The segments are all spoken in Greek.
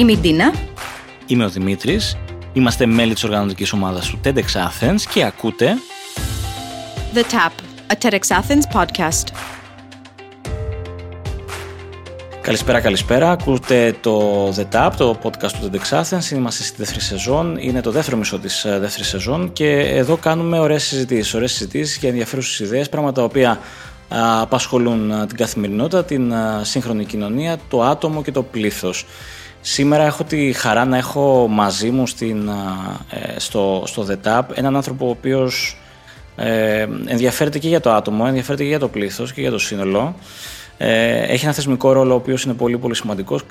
Είμαι η Ντίνα. Είμαι ο Δημήτρης. Είμαστε μέλη της οργανωτικής ομάδας του TEDx Athens και ακούτε The Tap, a TEDx Athens podcast. Καλησπέρα, καλησπέρα. Ακούτε το The Tap, το podcast του TEDx Athens. Είμαστε στη δεύτερη σεζόν. Είναι το δεύτερο μισό της ε, δεύτερης σεζόν και εδώ κάνουμε ωραίες συζητήσεις. Ωραίες συζητήσεις για ενδιαφέρουσες ιδέες, πράγματα τα οποία απασχολούν την καθημερινότητα, την σύγχρονη κοινωνία, το άτομο και το πλήθος. Σήμερα έχω τη χαρά να έχω μαζί μου στην, ε, στο, στο The Tap έναν άνθρωπο ο οποίος ε, ενδιαφέρεται και για το άτομο, ενδιαφέρεται και για το πλήθος και για το σύνολο. Ε, έχει ένα θεσμικό ρόλο ο οποίος είναι πολύ πολύ σημαντικός.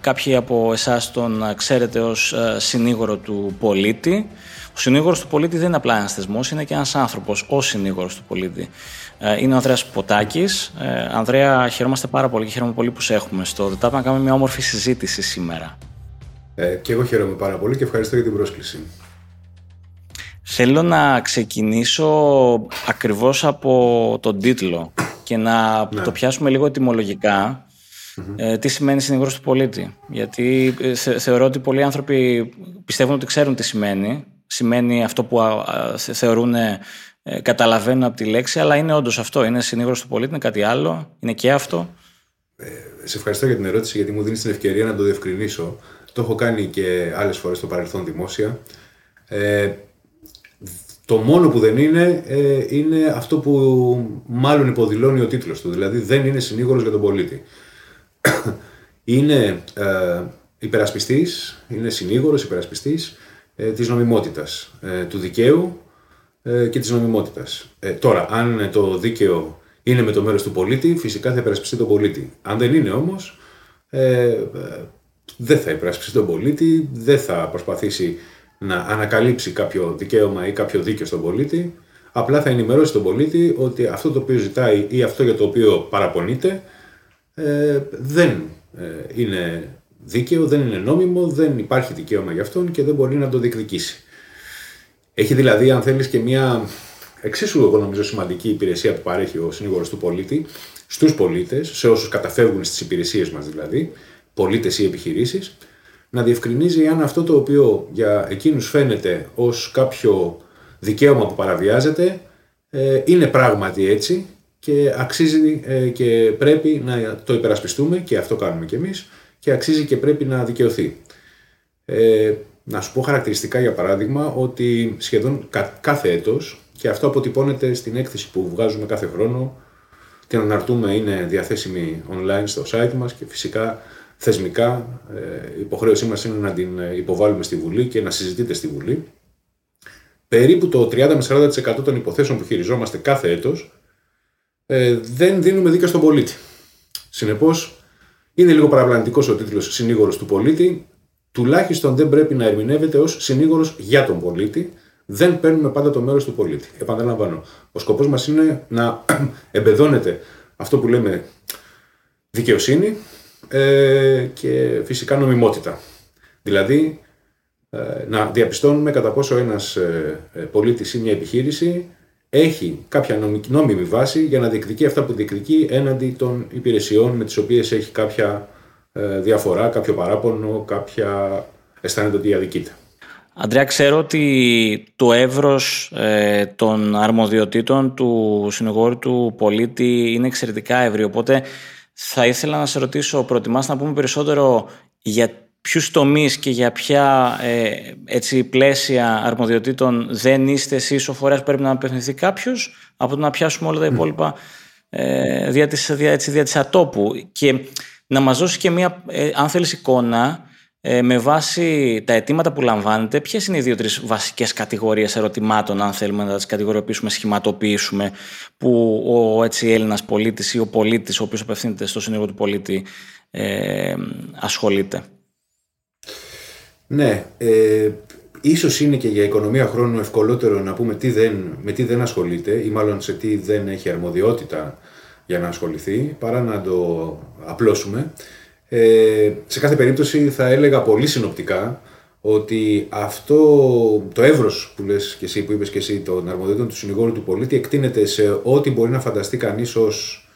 Κάποιοι από εσάς τον ξέρετε ως συνήγορο του πολίτη. Ο συνήγορος του πολίτη δεν είναι απλά ένας θεσμός, είναι και ένας άνθρωπος, ο συνήγορος του πολίτη. Ε, είναι ο Ανδρέας Ποτάκης. Ε, Ανδρέα, χαιρόμαστε πάρα πολύ και χαίρομαι πολύ που σε έχουμε στο ΔΕΤΑΠ να κάνουμε μια όμορφη συζήτηση σήμερα. Ε, και εγώ χαίρομαι πάρα πολύ και ευχαριστώ για την πρόσκληση. Θέλω να ξεκινήσω ακριβώς από τον τίτλο και να ναι. το πιάσουμε λίγο Ε, τι σημαίνει συνήγορος του πολίτη. Γιατί ε, θεωρώ ότι πολλοί άνθρωποι πιστεύουν ότι ξέρουν τι σημαίνει. Σημαίνει αυτό που θεωρούν ε, καταλαβαίνω από τη λέξη, αλλά είναι όντως αυτό. Είναι συνήγορος του πολίτη, είναι κάτι άλλο, είναι και αυτό. Ε, σε ευχαριστώ για την ερώτηση, γιατί μου δίνεις την ευκαιρία να το διευκρινίσω. Το έχω κάνει και άλλες φορές στο παρελθόν δημόσια. Ε, το μόνο που δεν είναι, ε, είναι αυτό που μάλλον υποδηλώνει ο τίτλος του. Δηλαδή δεν είναι συνήγορος για τον πολίτη. είναι ε, υπερασπιστής, είναι συνήγορος, υπερασπιστής ε, της νομιμότητας, ε, του δικαίου ε, και της νομιμότητας. Ε, τώρα, αν το δίκαιο είναι με το μέρος του πολίτη, φυσικά θα υπερασπιστεί τον πολίτη. Αν δεν είναι όμως, ε, δεν θα υπερασπιστεί τον πολίτη, δεν θα προσπαθήσει να ανακαλύψει κάποιο δικαίωμα ή κάποιο δίκαιο στον πολίτη, απλά θα ενημερώσει τον πολίτη ότι αυτό το οποίο ζητάει ή αυτό για το οποίο παραπονείται ε, δεν είναι δίκαιο, δεν είναι νόμιμο, δεν υπάρχει δικαίωμα για αυτόν και δεν μπορεί να το διεκδικήσει. Έχει δηλαδή, αν θέλεις, και μια εξίσου εγώ νομίζω σημαντική υπηρεσία που παρέχει ο συνήγορος του πολίτη στους πολίτες, σε όσους καταφεύγουν στις υπηρεσίες μας δηλαδή, πολίτες ή επιχειρήσεις, να διευκρινίζει αν αυτό το οποίο για εκείνους φαίνεται ως κάποιο δικαίωμα που παραβιάζεται ε, είναι πράγματι έτσι και αξίζει ε, και πρέπει να το υπερασπιστούμε και αυτό κάνουμε κι εμείς και αξίζει και πρέπει να δικαιωθεί. Ε, να σου πω χαρακτηριστικά για παράδειγμα ότι σχεδόν κάθε έτος και αυτό αποτυπώνεται στην έκθεση που βγάζουμε κάθε χρόνο την αναρτούμε είναι διαθέσιμη online στο site μας και φυσικά θεσμικά ε, η υποχρέωσή μας είναι να την ε, υποβάλουμε στη Βουλή και να συζητείτε στη Βουλή. Περίπου το 30 με 40% των υποθέσεων που χειριζόμαστε κάθε έτος ε, δεν δίνουμε δίκαιο στον πολίτη. Συνεπώς είναι λίγο παραπλανητικός ο τίτλος συνήγορος του πολίτη τουλάχιστον δεν πρέπει να ερμηνεύεται ως συνήγορος για τον πολίτη. Δεν παίρνουμε πάντα το μέρος του πολίτη. Επαναλαμβάνω. Ο σκοπός μας είναι να εμπεδώνεται αυτό που λέμε δικαιοσύνη ε, και φυσικά νομιμότητα. Δηλαδή, ε, να διαπιστώνουμε κατά πόσο ένας ε, ε πολίτης ή μια επιχείρηση έχει κάποια νόμιμη βάση για να διεκδικεί αυτά που διεκδικεί έναντι των υπηρεσιών με τις οποίες έχει κάποια ε, διαφορά, κάποιο παράπονο, κάποια αισθάνεται ότι αδικείται. Αντρέα, ξέρω ότι το εύρος ε, των αρμοδιοτήτων του συνηγόρου του πολίτη είναι εξαιρετικά ευρύ, οπότε θα ήθελα να σε ρωτήσω, προτιμάς να πούμε περισσότερο για ποιους τομείς και για ποια ε, έτσι, πλαίσια αρμοδιοτήτων δεν είστε εσείς ο φορέας που πρέπει να απευθυνθεί κάποιος, από το να πιάσουμε όλα τα υπόλοιπα ε, δια, της, δια, έτσι, δια της ατόπου. Και να μας δώσει και μία, ε, αν θέλεις, εικόνα ε, με βάση τα αιτήματα που λαμβάνετε, ποιες είναι οι δύο-τρεις βασικές κατηγορίες ερωτημάτων, αν θέλουμε να τις κατηγοριοποιήσουμε, σχηματοποιήσουμε, που ο έτσι, Έλληνας πολίτης ή ο πολίτης, ο οποίος απευθύνεται στο σύνολο του πολίτη, ε, ασχολείται; Ναι, ε, ίσως είναι και για οικονομία χρόνου ευκολότερο να πούμε τι δεν, με τι δεν ασχολείται ή μάλλον σε τι δεν έχει αρμοδιότητα για να ασχοληθεί, παρά να το απλώσουμε. Ε, σε κάθε περίπτωση θα έλεγα πολύ συνοπτικά ότι αυτό το εύρος που λες και εσύ, που είπες και εσύ, των αρμοδιότητων του συνηγόρου του πολίτη εκτείνεται σε ό,τι μπορεί να φανταστεί κανείς ως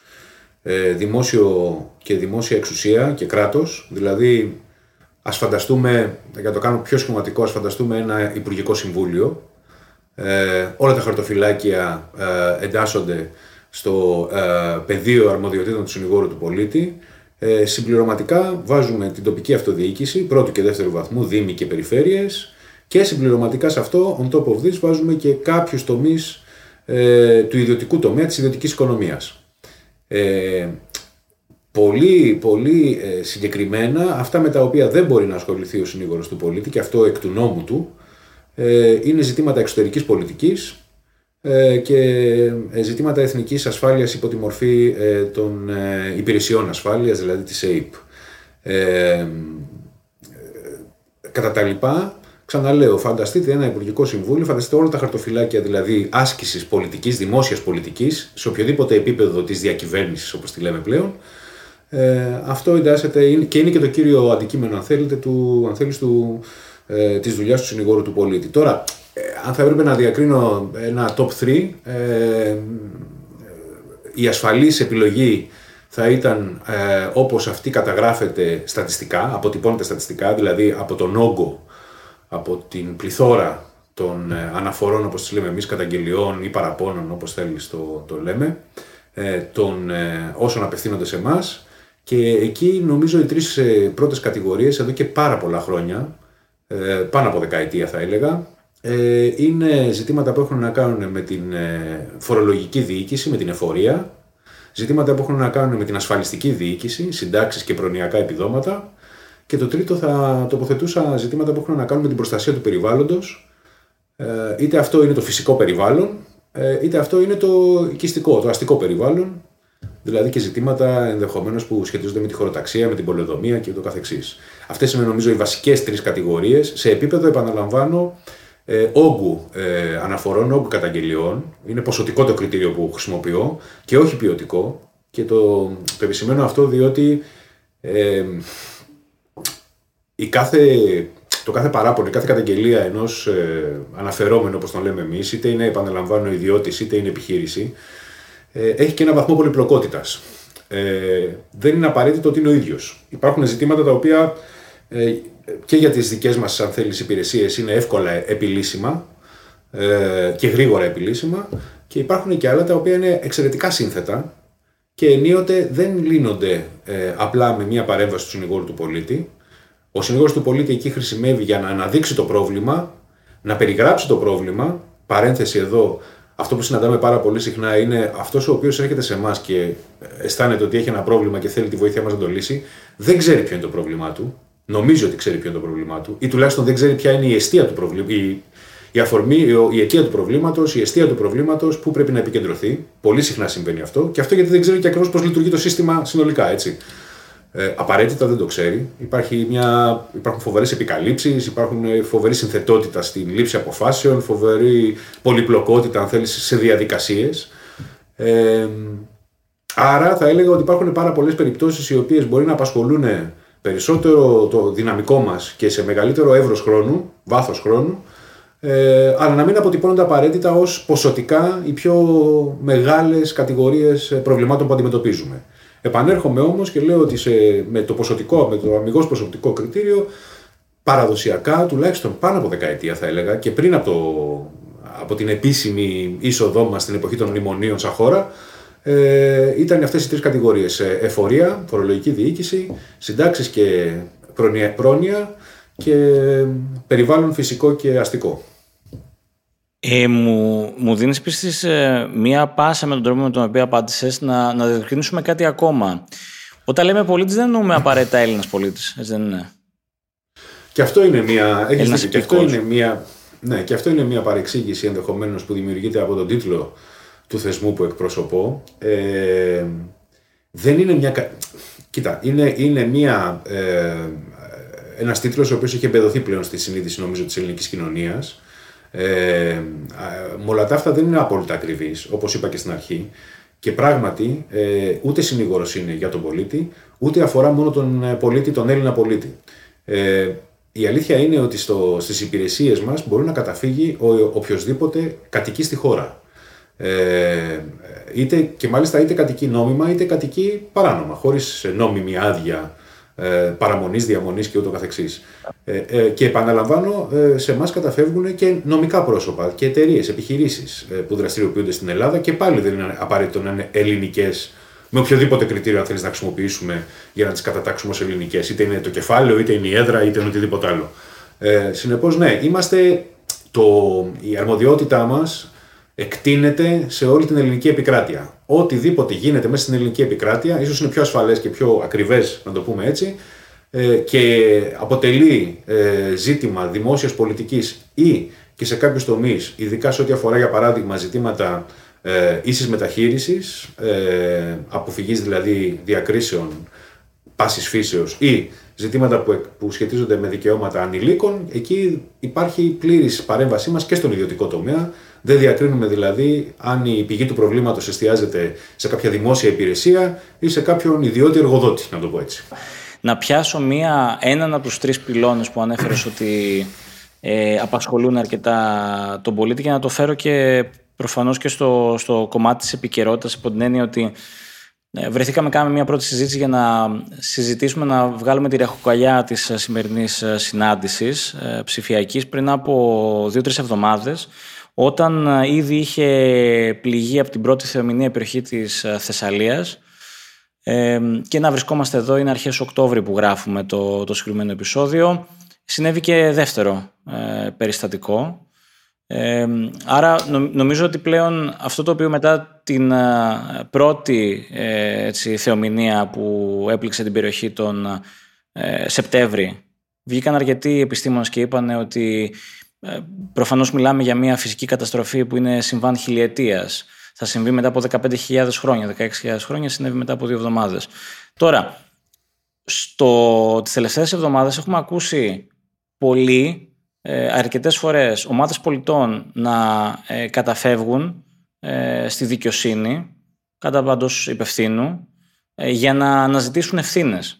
ε, δημόσιο και δημόσια εξουσία και κράτος, δηλαδή ας φανταστούμε, για να το κάνω πιο σχηματικό, ας φανταστούμε ένα Υπουργικό Συμβούλιο. Ε, όλα τα χαρτοφυλάκια ε, εντάσσονται στο ε, πεδίο αρμοδιοτήτων του συνηγόρου του πολίτη. Ε, συμπληρωματικά βάζουμε την τοπική αυτοδιοίκηση, πρώτου και δεύτερου βαθμού, δήμοι και περιφέρειες και συμπληρωματικά σε αυτό, on top of this, βάζουμε και κάποιους τομείς ε, του ιδιωτικού τομέα, της ιδιωτικής οικονομίας. Ε, πολύ, πολύ ε, συγκεκριμένα, αυτά με τα οποία δεν μπορεί να ασχοληθεί ο συνήγορος του πολίτη και αυτό εκ του νόμου του, ε, είναι ζητήματα εξωτερικής πολιτικής ε, και ε, ζητήματα εθνικής ασφάλειας υπό τη μορφή των υπηρεσιών ασφάλειας, δηλαδή της ΑΕΠ. κατά τα λοιπά, Ξαναλέω, φανταστείτε ένα Υπουργικό Συμβούλιο, φανταστείτε όλα τα χαρτοφυλάκια δηλαδή άσκησης πολιτικής, δημόσιας πολιτικής, σε οποιοδήποτε επίπεδο της διακυβέρνησης, όπως τη λέμε πλέον. Ε, αυτό εντάσσεται και είναι και το κύριο αντικείμενο, αν θέλετε, του, αν θέλεις, του, ε, της δουλειάς του συνηγόρου του πολίτη. Τώρα, ε, αν θα έπρεπε να διακρίνω ένα top 3, ε, η ασφαλής επιλογή θα ήταν ε, όπως αυτή καταγράφεται στατιστικά, αποτυπώνεται στατιστικά, δηλαδή από τον όγκο από την πληθώρα των ε, αναφορών, όπως τις λέμε εμείς, καταγγελιών ή παραπώνων, όπως θέλεις το, το λέμε, ε, των ε, όσων απευθύνονται σε εμάς. Και εκεί νομίζω οι τρεις πρώτες κατηγορίες, εδώ και πάρα πολλά χρόνια, πάνω από δεκαετία θα έλεγα, είναι ζητήματα που έχουν να κάνουν με την φορολογική διοίκηση, με την εφορία, ζητήματα που έχουν να κάνουν με την ασφαλιστική διοίκηση, συντάξεις και προνοιακά επιδόματα και το τρίτο θα τοποθετούσα ζητήματα που έχουν να κάνουν με την προστασία του περιβάλλοντος. Ε, είτε αυτό είναι το φυσικό περιβάλλον, ε, είτε αυτό είναι το οικιστικό, το αστικό περιβάλλον. Δηλαδή και ζητήματα ενδεχομένως που σχετίζονται με τη χωροταξία, με την πολεοδομία και ούτω καθεξής. Αυτές είναι νομίζω οι βασικές τρεις κατηγορίες. Σε επίπεδο, επαναλαμβάνω, ε, όγκου ε, αναφορών, όγκου καταγγελιών. Είναι ποσοτικό το κριτήριο που χρησιμοποιώ και όχι ποιοτικό. Και το, το επισημαίνω αυτό διότι ε, η κάθε, το κάθε παράπονο, η κάθε καταγγελία ενός ε, αναφερόμενου, όπως τον λέμε εμείς, είτε είναι επαναλαμβάνω ιδιώτης, είτε είναι επιχείρηση, ε, έχει και ένα βαθμό πολυπλοκότητας. Ε, δεν είναι απαραίτητο ότι είναι ο ίδιος. Υπάρχουν ζητήματα τα οποία ε, και για τις δικές μας, αν θέλεις, υπηρεσίες είναι εύκολα επιλύσιμα ε, και γρήγορα επιλύσιμα, και υπάρχουν και άλλα τα οποία είναι εξαιρετικά σύνθετα και ενίοτε δεν λύνονται ε, απλά με μία παρέμβαση του συνηγόρου του πολίτη, ο συνήγορο του πολίτη εκεί χρησιμεύει για να αναδείξει το πρόβλημα, να περιγράψει το πρόβλημα. Παρένθεση εδώ, αυτό που συναντάμε πάρα πολύ συχνά είναι αυτός ο οποίος έρχεται σε εμάς και αισθάνεται ότι έχει ένα πρόβλημα και θέλει τη βοήθειά μας να το λύσει. Δεν ξέρει ποιο είναι το πρόβλημά του. Νομίζει ότι ξέρει ποιο είναι το πρόβλημά του, ή τουλάχιστον δεν ξέρει ποια είναι η αιστεία του προβλήματο, η, η αφορμή, η αιτία του προβλήματος, η αιστεία του προβλήματος, που πρέπει να επικεντρωθεί. Πολύ συχνά συμβαίνει αυτό. Και αυτό γιατί δεν ξέρει και ακριβώς πώς λειτουργεί το σύστημα συνολικά, έτσι. Ε, απαραίτητα δεν το ξέρει. Υπάρχει μια, υπάρχουν φοβερές επικαλύψεις, υπάρχουν ε, φοβερή συνθετότητα στην λήψη αποφάσεων, φοβερή πολυπλοκότητα, αν θέλεις, σε διαδικασίες. Ε, άρα θα έλεγα ότι υπάρχουν πάρα πολλές περιπτώσεις οι οποίες μπορεί να απασχολούν περισσότερο το δυναμικό μας και σε μεγαλύτερο εύρος χρόνου, βάθος χρόνου, ε, αλλά να μην αποτυπώνονται απαραίτητα ως ποσοτικά οι πιο μεγάλες κατηγορίες προβλημάτων που αντιμετωπίζουμε. Επανέρχομαι όμως και λέω ότι σε, με το ποσοτικό, με το αμυγός ποσοτικό κριτήριο, παραδοσιακά, τουλάχιστον πάνω από δεκαετία θα έλεγα και πριν από, από την επίσημη είσοδό μας στην εποχή των μνημονίων σαν χώρα, ε, ήταν αυτές οι τρεις κατηγορίες. Ε, εφορία, φορολογική διοίκηση, συντάξεις και πρόνοια, πρόνοια και περιβάλλον φυσικό και αστικό. Ε, μου, μου δίνεις επίσης ε, μία πάσα με τον τρόπο με τον οποίο απάντησες να, να διευκρινίσουμε κάτι ακόμα. Όταν λέμε πολίτης δεν εννοούμε απαραίτητα Έλληνας πολίτης, έτσι δεν είναι; Και αυτό είναι μία, έχεις και αυτό είναι μία, ναι, και αυτό είναι μία παρεξήγηση ενδεχομένως που δημιουργείται από τον τίτλο του θεσμού που εκπροσωπώ. Ε, δεν είναι μια... Κοίτα, είναι, είναι μια, ε, ένας τίτλος ο οποίος έχει εμπεδοθεί πλέον στη συνείδηση νομίζω της ελληνικής κοινωνίας ε, με όλα τα αυτά δεν είναι απόλυτα ακριβής, όπως είπα και στην αρχή. Και πράγματι, ε, ούτε συνήγορο είναι για τον πολίτη, ούτε αφορά μόνο τον ε, πολίτη, τον Έλληνα πολίτη. Ε, η αλήθεια είναι ότι στο, στις υπηρεσίες μας μπορεί να καταφύγει ο, οποιοδήποτε κατοικεί στη χώρα. Ε, είτε, και μάλιστα είτε κατοικεί νόμιμα είτε κατοικεί παράνομα, χωρίς νόμιμη άδεια ε, παραμονής, διαμονής και ούτω καθεξής. Ε, ε, και επαναλαμβάνω, ε, σε εμά καταφεύγουν και νομικά πρόσωπα και εταιρείες, επιχειρήσεις ε, που δραστηριοποιούνται στην Ελλάδα και πάλι δεν είναι απαραίτητο να είναι ελληνικές με οποιοδήποτε κριτήριο αν θέλεις να χρησιμοποιήσουμε για να τις κατατάξουμε ως ελληνικές. Είτε είναι το κεφάλαιο, είτε είναι η έδρα, είτε είναι οτιδήποτε άλλο. Ε, Συνεπώς, ναι, είμαστε. Το, η αρμοδιότητά μας εκτείνεται σε όλη την ελληνική επικράτεια. Οτιδήποτε γίνεται μέσα στην ελληνική επικράτεια, ίσως είναι πιο ασφαλές και πιο ακριβές, να το πούμε έτσι, ε, και αποτελεί ε, ζήτημα δημόσιας πολιτικής ή και σε κάποιους τομείς, ειδικά σε ό,τι αφορά για παράδειγμα ζητήματα ε, ίσης μεταχείρισης, ε, αποφυγής δηλαδή διακρίσεων πάσης φύσεως ή ζητήματα που, που σχετίζονται με δικαιώματα ανηλίκων, εκεί υπάρχει πλήρης παρέμβασή μας και στον ιδιωτικό τομέα. Δεν διακρίνουμε δηλαδή αν η πηγή του προβλήματος εστιάζεται σε κάποια δημόσια υπηρεσία ή σε κάποιον ιδιώτη εργοδότη, να το πω έτσι. Να πιάσω μία, έναν από τους τρεις πυλώνες που ανέφερες ότι ε, απασχολούν αρκετά τον πολίτη και να το φέρω και προφανώς και στο, στο κομμάτι της επικαιρότητας υπό την έννοια ότι ε, βρεθήκαμε κάνουμε μια πρώτη συζήτηση για να συζητήσουμε να βγάλουμε τη ρεχοκαλιά της ε, σημερινής ε, συνάντησης ψηφιακής πριν από δύο-τρεις εβδομάδες όταν ήδη είχε πληγεί από την πρώτη θεομηνία περιοχή της Θεσσαλίας και να βρισκόμαστε εδώ είναι αρχές Οκτώβρη που γράφουμε το, το συγκεκριμένο επεισόδιο συνέβη και δεύτερο περιστατικό. Άρα νομίζω ότι πλέον αυτό το οποίο μετά την πρώτη ε, έτσι, θεομηνία που έπληξε την περιοχή τον ε, Σεπτέμβρη βγήκαν αρκετοί επιστήμονες και είπαν ότι ε, προφανώς μιλάμε για μια φυσική καταστροφή που είναι συμβάν χιλιετίας. Θα συμβεί μετά από 15.000 χρόνια, 16.000 χρόνια, συνέβη μετά από δύο εβδομάδες. Τώρα, στο, τις τελευταίες εβδομάδες έχουμε ακούσει πολύ ε, αρκετές φορές ομάδες πολιτών να ε, καταφεύγουν ε, στη δικαιοσύνη κατά πάντως υπευθύνου ε, για να αναζητήσουν ευθύνες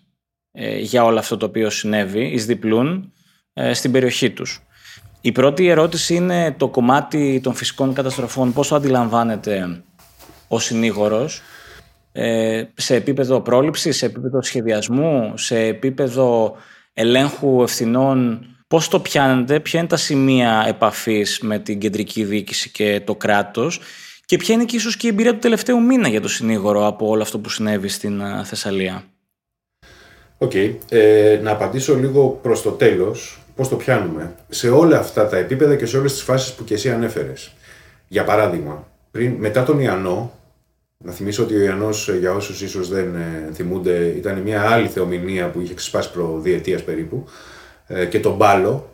για όλο αυτό το οποίο συνέβη, εις διπλούν στην περιοχή τους. Η πρώτη ερώτηση είναι το κομμάτι των φυσικών καταστροφών, πώς το αντιλαμβάνεται ο συνήγορος σε επίπεδο πρόληψης, σε επίπεδο σχεδιασμού, σε επίπεδο ελέγχου ευθυνών Πώς το πιάνετε, ποια είναι τα σημεία επαφής με την κεντρική διοίκηση και το κράτος και ποια είναι και ίσως και η εμπειρία του τελευταίου μήνα για το συνήγορο από όλο αυτό που συνέβη στην ε, Θεσσαλία; Οκ. Ε, να απαντήσω λίγο προς το τέλος, πώς το πιάνουμε; Σε όλα αυτά τα επίπεδα και σε όλες τις φάσεις που και εσύ ανέφερες. Για παράδειγμα, πριν, μετά τον Ιανό, να θυμίσω ότι ο Ιανός, ε, για όσους ίσως δεν θυμούνται, ήταν μια άλλη θεομηνία που είχε ξεσπάσει προ διετίας περίπου, ε, και τον Μπάλλο,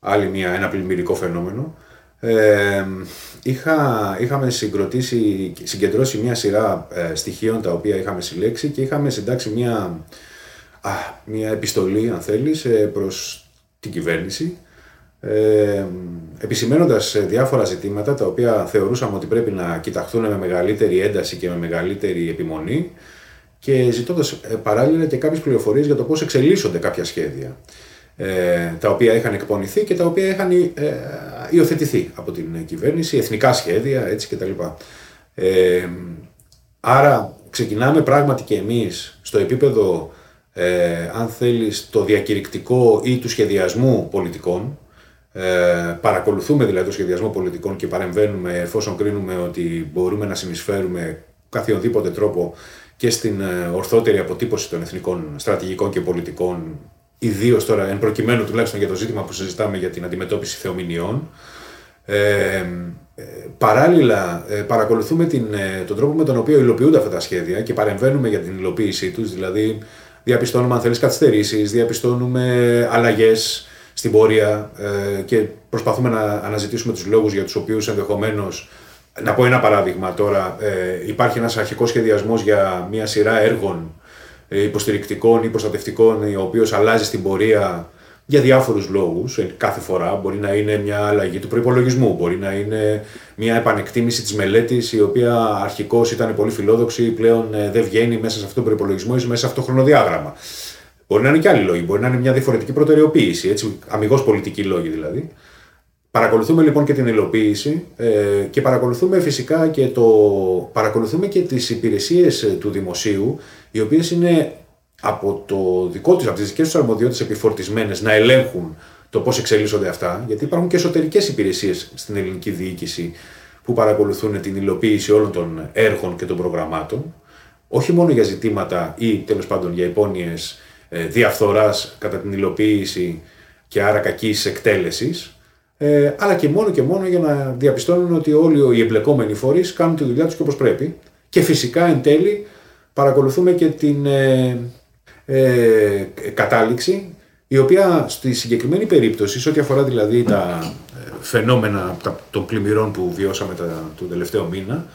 άλλη μια, ένα πλημμυρικό φαινόμενο, ε, είχα, είχαμε συγκροτήσει, συγκεντρώσει μια σειρά ε, στοιχείων τα οποία είχαμε συλλέξει και είχαμε συντάξει μια, α, μια επιστολή, αν θέλεις, ε, προς την κυβέρνηση, ε, επισημένοντας διάφορα ζητήματα τα οποία θεωρούσαμε ότι πρέπει να κοιταχθούν με μεγαλύτερη ένταση και με μεγαλύτερη επιμονή και ζητώντας παράλληλα και κάποιες πληροφορίες για το πώς εξελίσσονται κάποια σχέδια. Ε, τα οποία είχαν εκπονηθεί και τα οποία είχαν ε, υιοθετηθεί από την κυβέρνηση, εθνικά σχέδια έτσι κτλ. Ε, άρα ξεκινάμε πράγματι και εμείς στο επίπεδο, ε, αν θέλεις, το διακηρυκτικό ή του σχεδιασμού πολιτικών, ε, παρακολουθούμε δηλαδή το σχεδιασμό πολιτικών και παρεμβαίνουμε εφόσον κρίνουμε ότι μπορούμε να συνεισφέρουμε καθιονδήποτε τρόπο και στην ορθότερη αποτύπωση των εθνικών στρατηγικών και πολιτικών ιδίως τώρα εν προκειμένου τουλάχιστον για το ζήτημα που συζητάμε για την αντιμετώπιση θεομηνιών. Ε, παράλληλα, ε, παρακολουθούμε την, ε, τον τρόπο με τον οποίο υλοποιούνται αυτά τα σχέδια και παρεμβαίνουμε για την υλοποίησή τους. Δηλαδή, διαπιστώνουμε, αν θέλεις, καθυστερήσεις, διαπιστώνουμε αλλαγές στην πορεία ε, και προσπαθούμε να αναζητήσουμε τους λόγους για τους οποίους ενδεχομένως. Να πω ένα παράδειγμα τώρα. Ε, υπάρχει ένας αρχικός σχεδιασμός για μια σειρά έργων ε, υποστηρικτικών ή προστατευτικών, ο οποίος αλλάζει στην πορεία για διάφορους λόγους. Ε, κάθε φορά μπορεί να είναι μια αλλαγή του προπολογισμού, μπορεί να είναι μια επανεκτίμηση της μελέτης, η οποία αρχικώς ήταν πολύ φιλόδοξη, πλέον ε, δεν βγαίνει μέσα σε αυτόν τον προπολογισμό ή μέσα σε αυτό το χρονοδιάγραμμα. Μπορεί να είναι και άλλοι λόγοι, μπορεί να είναι μια διαφορετική προτεραιοποίηση, έτσι, αμυγός πολιτική λόγη δηλαδή. Παρακολουθούμε λοιπόν και την υλοποίηση ε, και παρακολουθούμε φυσικά και, το, παρακολουθούμε και τις υπηρεσίες του δημοσίου οι οποίες είναι από το δικό τους, από τις δικές τους αρμοδιότητες επιφορτισμένες να ελέγχουν το πώς εξελίσσονται αυτά, γιατί υπάρχουν και εσωτερικές υπηρεσίες στην ελληνική διοίκηση που παρακολουθούν την υλοποίηση όλων των έργων και των προγραμμάτων, όχι μόνο για ζητήματα ή τέλος πάντων για υπόνοιες ε, διαφθοράς κατά την υλοποίηση και άρα κακής εκτέλεσης, ε, αλλά και μόνο και μόνο για να διαπιστώνουν ότι όλοι οι εμπλεκόμενοι φορείς κάνουν τη δουλειά τους και όπως πρέπει. Και φυσικά εν τέλει παρακολουθούμε και την ε, ε, κατάληξη η οποία στη συγκεκριμένη περίπτωση, σε ό,τι αφορά δηλαδή τα ε, φαινόμενα των πλημμυρών που βιώσαμε τα, τον τελευταίο μήνα,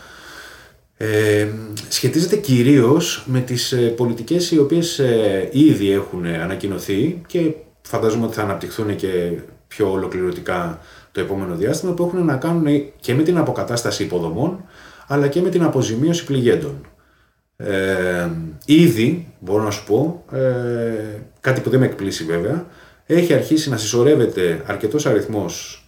ε, σχετίζεται κυρίως με τις ε, πολιτικές οι οποίες ε, ήδη έχουν ανακοινωθεί και φαντάζομαι ότι θα αναπτυχθούν και πιο ολοκληρωτικά το επόμενο διάστημα που έχουν να κάνουν και με την αποκατάσταση υποδομών αλλά και με την αποζημίωση πληγέντων. Ε, ήδη, μπορώ να σου πω, ε, κάτι που δεν με εκπλήσει βέβαια, έχει αρχίσει να συσσωρεύεται αρκετός αριθμός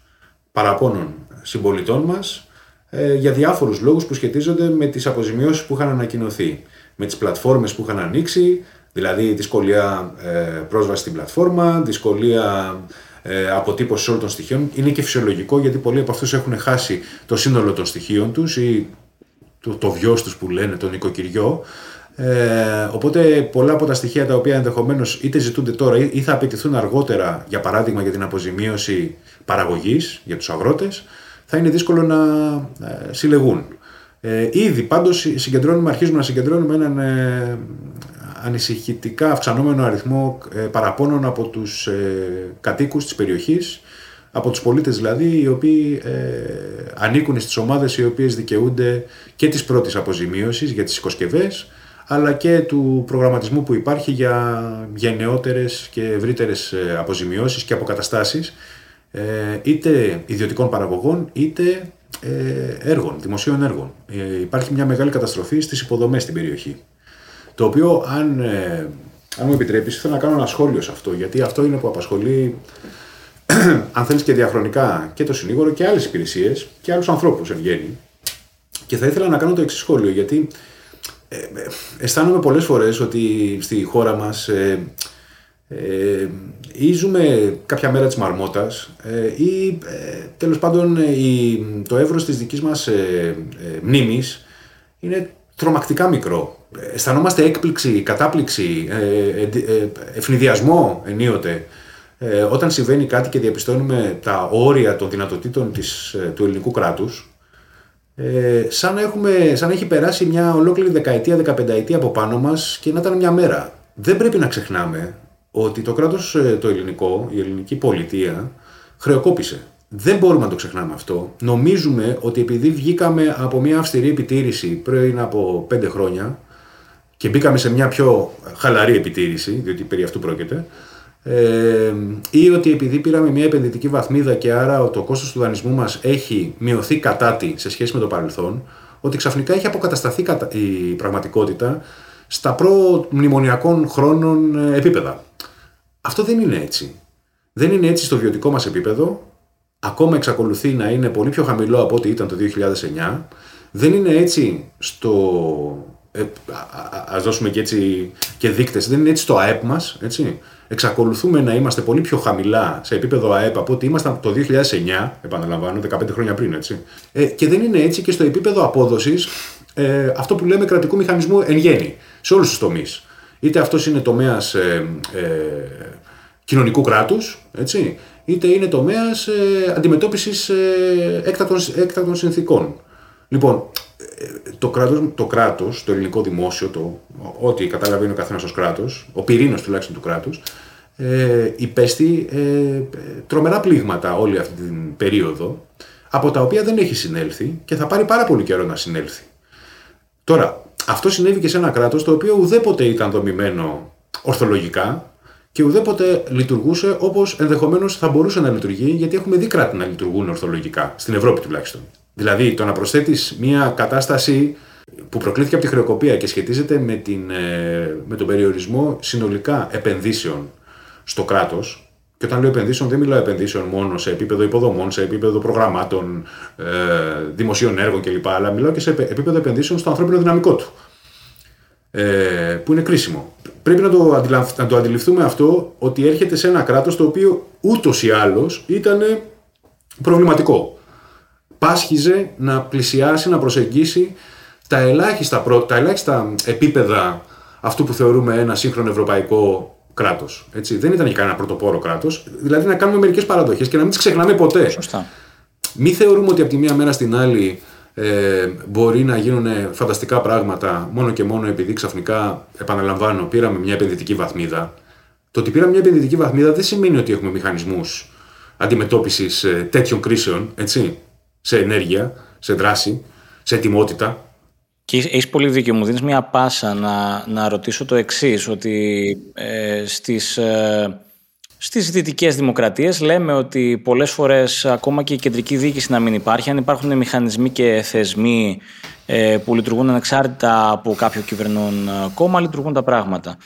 παραπώνων συμπολιτών μας ε, για διάφορους λόγους που σχετίζονται με τις αποζημιώσεις που είχαν ανακοινωθεί. Με τις πλατφόρμες που είχαν ανοίξει, δηλαδή δυσκολία ε, πρόσβαση στην πλατφόρμα, δυσκολία ε, αποτύπωσης όλων των στοιχείων. Είναι και φυσιολογικό γιατί πολλοί από αυτούς έχουν χάσει το σύνολο των στοιχείων τους ή το, το βιός τους που λένε, τον οικοκυριό. Ε, οπότε πολλά από τα στοιχεία τα οποία ενδεχομένως είτε ζητούνται τώρα ή θα απαιτηθούν αργότερα, για παράδειγμα για την αποζημίωση παραγωγής για τους αγρότες, θα είναι δύσκολο να ε, συλλεγούν. Ε, ήδη πάντως συγκεντρώνουμε, αρχίζουμε να συγκεντρώνουμε έναν ε, ανησυχητικά αυξανόμενο αριθμό ε, παραπώνων από τους ε, κατοίκους της περιοχής από τους πολίτες δηλαδή οι οποίοι ε, ανήκουν στις ομάδες οι οποίες δικαιούνται και της πρώτης αποζημίωσης για τις οικοσκευές αλλά και του προγραμματισμού που υπάρχει για γενναιότερες και ευρύτερες ε, αποζημιώσεις και αποκαταστάσεις ε, είτε ιδιωτικών παραγωγών είτε ε, έργων, δημοσίων έργων. Υπάρχει μια μεγάλη καταστροφή στις υποδομές στην περιοχή. Το οποίο αν, αν μου επιτρέπεις θέλω να κάνω ένα σχόλιο σε αυτό γιατί αυτό είναι που απασχολεί αν θέλεις και διαχρονικά και το συνήγορο και άλλες υπηρεσίες και άλλους ανθρώπους εν γέννη. Και θα ήθελα να κάνω το εξής σχόλιο, γιατί ε, ε αισθάνομαι πολλές φορές ότι στη χώρα μας ε, ε, ή ζούμε κάποια μέρα της μαρμότας ε, ή ε, τέλος πάντων η, το εύρος της δικής μας ε, μνήμης είναι τρομακτικά μικρό. Αισθανόμαστε έκπληξη, κατάπληξη, ευνηδιασμό ενίοτε ε, όταν συμβαίνει κάτι και διαπιστώνουμε τα όρια των δυνατοτήτων της, ε, του ελληνικού κράτους, ε, σαν, να έχουμε, σαν να έχει περάσει μια ολόκληρη δεκαετία, δεκαπενταετία από πάνω μας και να ήταν μια μέρα. Δεν πρέπει να ξεχνάμε ότι το κράτος ε, το ελληνικό, η ελληνική πολιτεία, χρεοκόπησε. Δεν μπορούμε να το ξεχνάμε αυτό. Νομίζουμε ότι επειδή βγήκαμε από μια αυστηρή επιτήρηση πριν από πέντε χρόνια και μπήκαμε σε μια πιο χαλαρή επιτήρηση, διότι περί αυτού πρόκειται, ε, ή ότι επειδή πήραμε μια επενδυτική βαθμίδα και άρα το κόστος του δανεισμού μας έχει μειωθεί κατά τη σε σχέση με το παρελθόν, ότι ξαφνικά έχει αποκατασταθεί η πραγματικότητα στα προ-μνημονιακών χρόνων ε, επίπεδα. Αυτό δεν είναι έτσι. Δεν είναι έτσι στο βιωτικό μας επίπεδο, ακόμα εξακολουθεί να είναι πολύ πιο χαμηλό από ό,τι ήταν το 2009, δεν είναι έτσι στο ε, ας δώσουμε και έτσι και δείκτες, δεν είναι έτσι στο ΑΕΠ μας, έτσι εξακολουθούμε να είμαστε πολύ πιο χαμηλά σε επίπεδο ΑΕΠ από ό,τι ήμασταν το 2009, επαναλαμβάνω, 15 χρόνια πριν, έτσι. Ε, και δεν είναι έτσι και στο επίπεδο απόδοσης ε, αυτό που λέμε κρατικού μηχανισμού εν γέννη, σε όλους τους τομείς. Είτε αυτός είναι τομέας ε, ε, κοινωνικού κράτους, έτσι, είτε είναι τομέας ε, αντιμετώπισης ε, έκτακτων, έκτακτων συνθήκων. Λοιπόν, το κράτος, το κράτος, το ελληνικό δημόσιο, το, ό,τι καταλαβαίνει ο καθένας ως κράτος, ο πυρήνος τουλάχιστον του κράτους, ε, υπέστη ε, τρομερά πλήγματα όλη αυτή την περίοδο, από τα οποία δεν έχει συνέλθει και θα πάρει πάρα πολύ καιρό να συνέλθει. Τώρα, αυτό συνέβη και σε ένα κράτος το οποίο ουδέποτε ήταν δομημένο ορθολογικά και ουδέποτε λειτουργούσε όπως ενδεχομένως θα μπορούσε να λειτουργεί, γιατί έχουμε δει κράτη να λειτουργούν ορθολογικά, στην Ευρώπη τουλάχιστον. Δηλαδή το να προσθέτεις μια κατάσταση που προκλήθηκε από τη χρεοκοπία και σχετίζεται με, την, ε, με τον περιορισμό συνολικά επενδύσεων στο κράτος και όταν λέω επενδύσεων δεν μιλάω επενδύσεων μόνο σε επίπεδο υποδομών, σε επίπεδο προγραμμάτων, ε, δημοσίων έργων κλπ. Αλλά μιλάω και σε επίπεδο επενδύσεων στο ανθρώπινο δυναμικό του. Ε, που είναι κρίσιμο. πρέπει να το, να το αντιληφθούμε αυτό ότι έρχεται σε ένα κράτος το οποίο ούτως ή άλλως ήταν προβληματικό. Πάσχιζε να πλησιάσει, να προσεγγίσει τα ελάχιστα, τα ελάχιστα επίπεδα αυτού που θεωρούμε ένα σύγχρονο ευρωπαϊκό κράτος. Δεν ήταν για κανένα πρωτοπόρο κράτος. Δηλαδή να κάνουμε μερικές παραδοχές και να μην τις ξεχνάμε ποτέ. Σωστά. Μην θεωρούμε ότι από τη μία μέρα στην άλλη ε, μπορεί να γίνουν φανταστικά πράγματα μόνο και μόνο επειδή ξαφνικά, επαναλαμβάνω, πήραμε μια επενδυτική βαθμίδα. Το ότι πήραμε μια επενδυτική βαθμίδα δεν σημαίνει ότι έχουμε μηχανισμούς αντιμετώπισης ε, τέτοιων κρίσεων, έτσι, σε ενέργεια, σε δράση, σε ετοιμότητα. Και έχεις πολύ δίκιο. Μου δίνεις μια πάσα να, να ρωτήσω το εξής, ότι ε, στις, ε, στις δυτικές δημοκρατίες λέμε ότι πολλές φορές ακόμα και η κεντρική διοίκηση να μην υπάρχει, αν υπάρχουν μηχανισμοί και θεσμοί ε, που λειτουργούν ανεξάρτητα από κάποιο κυβερνών ε, κόμμα, λειτουργούν τα πράγματα.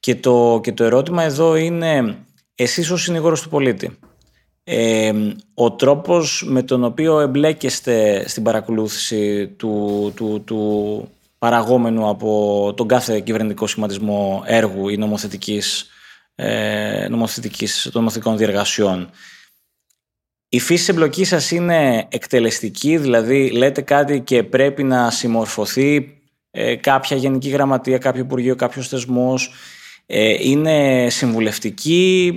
Και το, και το ερώτημα εδώ είναι, εσείς ως συνήγορος του πολίτη, ε, ο τρόπος με τον οποίο εμπλέκεστε στην παρακολούθηση του, του, του παραγόμενου από τον κάθε κυβερνητικό σχηματισμό έργου ή νομοθετικής, ε, νομοθετικής, των νομοθετικών διεργασιών. Η φύση εμπλοκής σας είναι εκτελεστική, δηλαδή λέτε κάτι και πρέπει να συμμορφωθεί ε, κάποια γενική γραμματεία, κάποιο υπουργείο, κάποιος θεσμός. Ε, είναι συμβουλευτική,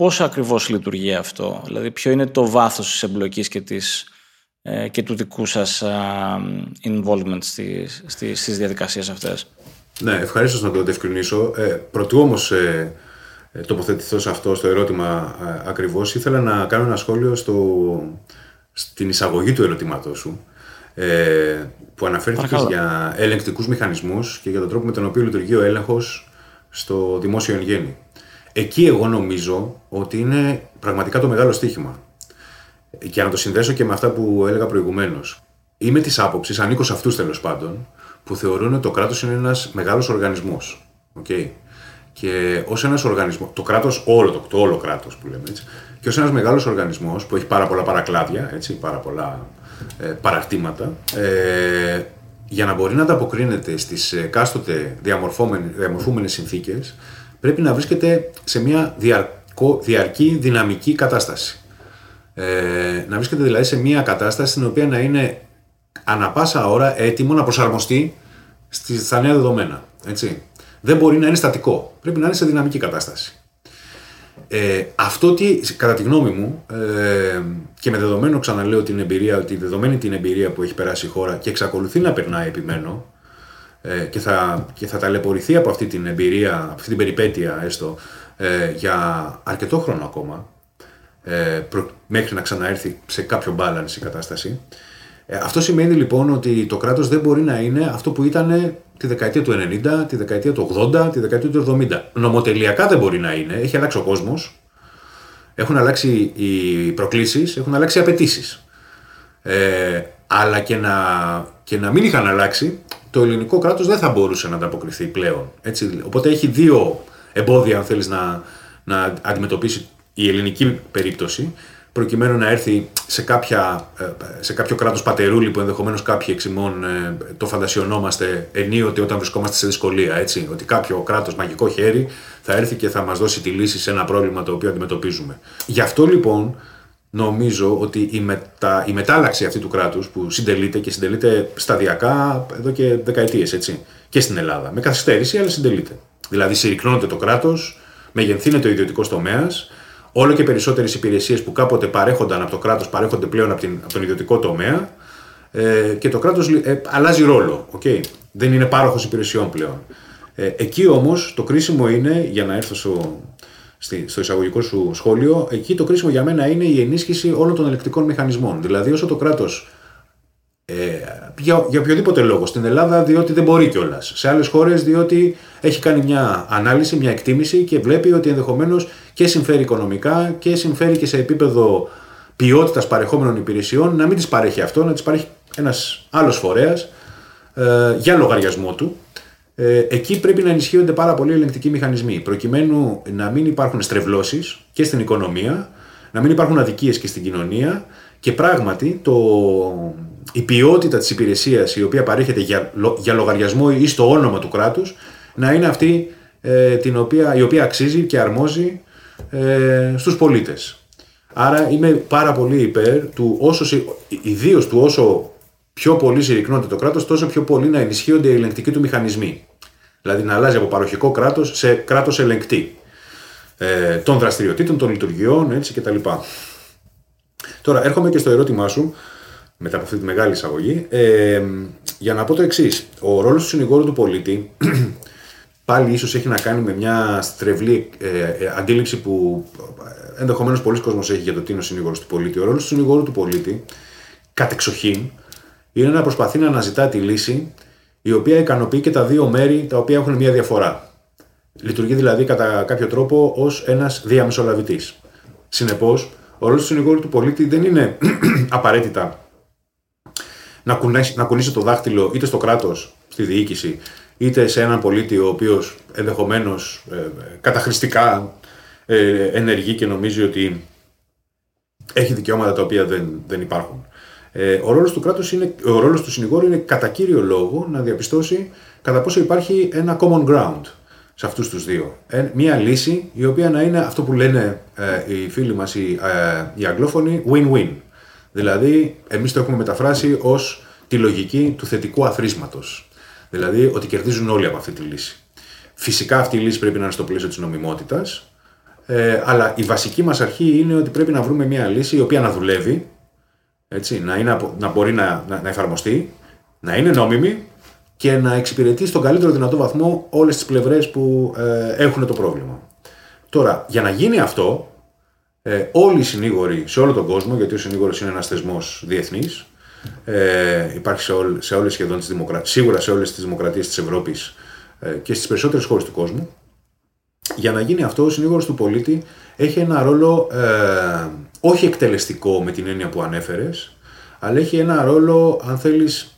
Πώς ακριβώς λειτουργεί αυτό, δηλαδή ποιο είναι το βάθος της εμπλοκής και, της, ε, και του δικού σας involvement στις, στις, στις διαδικασίες αυτές; Ναι, ευχαρίστω να το διευκρινίσω. Ε, πρωτού όμως ε, ε, τοποθετηθώ σε αυτό, στο ερώτημα ε, ακριβώς, ήθελα να κάνω ένα σχόλιο στο, στην εισαγωγή του ερωτήματός σου, ε, που αναφέρθηκε για ελεγκτικούς μηχανισμούς και για τον τρόπο με τον οποίο λειτουργεί ο έλεγχος στο δημόσιο εν γέννη. Εκεί εγώ νομίζω ότι είναι πραγματικά το μεγάλο στοίχημα. Και να το συνδέσω και με αυτά που έλεγα προηγουμένως. Είμαι της άποψης, ανήκω σε αυτούς τέλος πάντων, που θεωρούν ότι το κράτος είναι ένας μεγάλος οργανισμός. Okay. Και ως ένας οργανισμός, το κράτος, όλο το, το όλο κράτος που λέμε έτσι, και ως ένας μεγάλος οργανισμός που έχει πάρα πολλά παρακλάδια, έτσι, πάρα πολλά ε, παρακτήματα, ε, για να μπορεί να ανταποκρίνεται στις εκάστοτε διαμορφούμενες συνθήκες, πρέπει να βρίσκεται σε μια διαρκό, διαρκή δυναμική κατάσταση. Ε, να βρίσκεται δηλαδή σε μια κατάσταση στην οποία να είναι ανα πάσα ώρα έτοιμο να προσαρμοστεί στα νέα δεδομένα. Έτσι. Δεν μπορεί να είναι στατικό. Πρέπει να είναι σε δυναμική κατάσταση. Ε, αυτό τι, κατά τη γνώμη μου, ε, και με δεδομένο ξαναλέω την εμπειρία, ότι δεδομένη την εμπειρία που έχει περάσει η χώρα και εξακολουθεί να περνάει επιμένω, ε, και, θα, και θα ταλαιπωρηθεί από αυτή την εμπειρία, από αυτή την περιπέτεια έστω, ε, για αρκετό χρόνο ακόμα, ε, μέχρι να ξαναέρθει σε κάποιο balance η κατάσταση. Ε, αυτό σημαίνει λοιπόν ότι το κράτος δεν μπορεί να είναι αυτό που ήταν τη δεκαετία του 90, τη δεκαετία του 80, τη δεκαετία του 70. Νομοτελειακά δεν μπορεί να είναι, έχει αλλάξει ο κόσμος, έχουν αλλάξει οι προκλήσεις, έχουν αλλάξει οι απαιτήσεις. Ε, αλλά και να, και να μην είχαν αλλάξει, το ελληνικό κράτος δεν θα μπορούσε να ανταποκριθεί πλέον. Έτσι. Οπότε έχει δύο εμπόδια, αν θέλεις, να, να αντιμετωπίσει η ελληνική περίπτωση, προκειμένου να έρθει σε, κάποια, ε, σε κάποιο κράτος πατερούλη που ενδεχομένως κάποιοι εξημών ε, το φαντασιωνόμαστε ενίοτε όταν βρισκόμαστε σε δυσκολία. Έτσι, ότι κάποιο κράτος μαγικό χέρι θα έρθει και θα μας δώσει τη λύση σε ένα πρόβλημα το οποίο αντιμετωπίζουμε. Γι' αυτό λοιπόν νομίζω ότι η, μετα, η μετάλλαξη αυτή του κράτους που συντελείται και συντελείται σταδιακά εδώ και δεκαετίες έτσι, και στην Ελλάδα, με καθυστέρηση αλλά συντελείται. Δηλαδή συρρυκνώνεται το κράτος, μεγενθύνεται ο ιδιωτικός τομέας, όλο και περισσότερες υπηρεσίες που κάποτε παρέχονταν από το κράτος παρέχονται πλέον από, την, από τον ιδιωτικό τομέα ε, και το κράτος ε, αλλάζει ρόλο. Okay. Δεν είναι πάροχος υπηρεσιών πλέον. Ε, εκεί όμως το κρίσιμο είναι, για να έρθω στο, στο εισαγωγικό σου σχόλιο, εκεί το κρίσιμο για μένα είναι η ενίσχυση όλων των ελεκτικών μηχανισμών. Δηλαδή, όσο το κράτος. Ε, για, για οποιοδήποτε λόγο. Στην Ελλάδα, διότι δεν μπορεί κιόλας. Σε άλλες χώρες, διότι έχει κάνει μια ανάλυση, μια εκτίμηση και βλέπει ότι ενδεχομένως και συμφέρει οικονομικά και συμφέρει και σε επίπεδο ποιότητας παρεχόμενων υπηρεσιών να μην τις παρέχει αυτό, να τις παρέχει ένας άλλος φορέας ε, για λογαριασμό του ε, εκεί πρέπει να ενισχύονται πάρα πολύ οι ελεγκτικοί μηχανισμοί, προκειμένου να μην υπάρχουν στρεβλώσεις και στην οικονομία, να μην υπάρχουν αδικίες και στην κοινωνία και πράγματι το, η ποιότητα της υπηρεσίας η οποία παρέχεται για, για λογαριασμό ή στο όνομα του κράτους να είναι αυτή ε, την οποία, η οποία αξίζει και αρμόζει ε, στους πολίτες. Άρα είμαι πάρα πολύ υπέρ του όσο, ιδίως του όσο πιο πολύ συρρυκνώνεται το κράτος, τόσο πιο πολύ να ενισχύονται οι ελεγκτικοί του μηχανισμοί. Δηλαδή να αλλάζει από παροχικό κράτος σε κράτος ελεγκτή ε, των δραστηριοτήτων, των λειτουργιών έτσι κτλ. Τώρα έρχομαι και στο ερώτημά σου, μετά από αυτή τη μεγάλη εισαγωγή, ε, για να πω το εξής. Ο ρόλος του συνηγόρου του πολίτη πάλι ίσως έχει να κάνει με μια στρεβλή ε, ε αντίληψη που ε, ενδεχομένως πολλοί κόσμος έχει για το τι είναι ο συνήγορο του πολίτη. Ο ρόλος του συνηγόρου του πολίτη, κατεξοχήν, είναι να προσπαθεί να αναζητά τη λύση η οποία ικανοποιεί και τα δύο μέρη τα οποία έχουν μια διαφορά. Λειτουργεί δηλαδή κατά κάποιο τρόπο ως ένας διαμεσολαβητής. Συνεπώς, ο ρόλος του συνηγόρου του πολίτη δεν είναι απαραίτητα να, κουνήσει, να κουνήσει το δάχτυλο είτε στο κράτος, στη διοίκηση, είτε σε έναν πολίτη ο οποίος ενδεχομένως ε, καταχρηστικά ε, ενεργεί και νομίζει ότι έχει δικαιώματα τα οποία δεν, δεν υπάρχουν. Ε, ο ρόλος του κράτους είναι, ο ρόλος του συνηγόρου είναι κατά κύριο λόγο να διαπιστώσει κατά πόσο υπάρχει ένα common ground σε αυτούς τους δύο. Ε, μία λύση η οποία να είναι αυτό που λένε ε, οι φίλοι μας οι, ε, οι αγγλόφωνοι win-win. Δηλαδή εμείς το έχουμε μεταφράσει ως τη λογική του θετικού αθρίσματος. Δηλαδή ότι κερδίζουν όλοι από αυτή τη λύση. Φυσικά αυτή η λύση πρέπει να είναι στο πλαίσιο της νομιμότητας, ε, αλλά η βασική μας αρχή είναι ότι πρέπει να βρούμε μια λύση η οποία να δουλεύει, έτσι, να, είναι, να μπορεί να, να, να εφαρμοστεί, να είναι νόμιμη και να εξυπηρετεί στον καλύτερο δυνατό βαθμό όλες τις πλευρές που ε, έχουν το πρόβλημα. Τώρα, για να γίνει αυτό, ε, όλοι οι συνήγοροι σε όλο τον κόσμο, γιατί ο συνήγορος είναι ένας θεσμός διεθνής, ε, υπάρχει σε, όλ, σε όλες σχεδόν τις δημοκρατίες, σίγουρα σε όλες τις δημοκρατίες της Ευρώπης ε, και στις περισσότερες χώρες του κόσμου, για να γίνει αυτό, ο συνήγορος του πολίτη έχει ένα ρόλο ε, όχι εκτελεστικό με την έννοια που ανέφερες, αλλά έχει ένα ρόλο, αν θέλεις,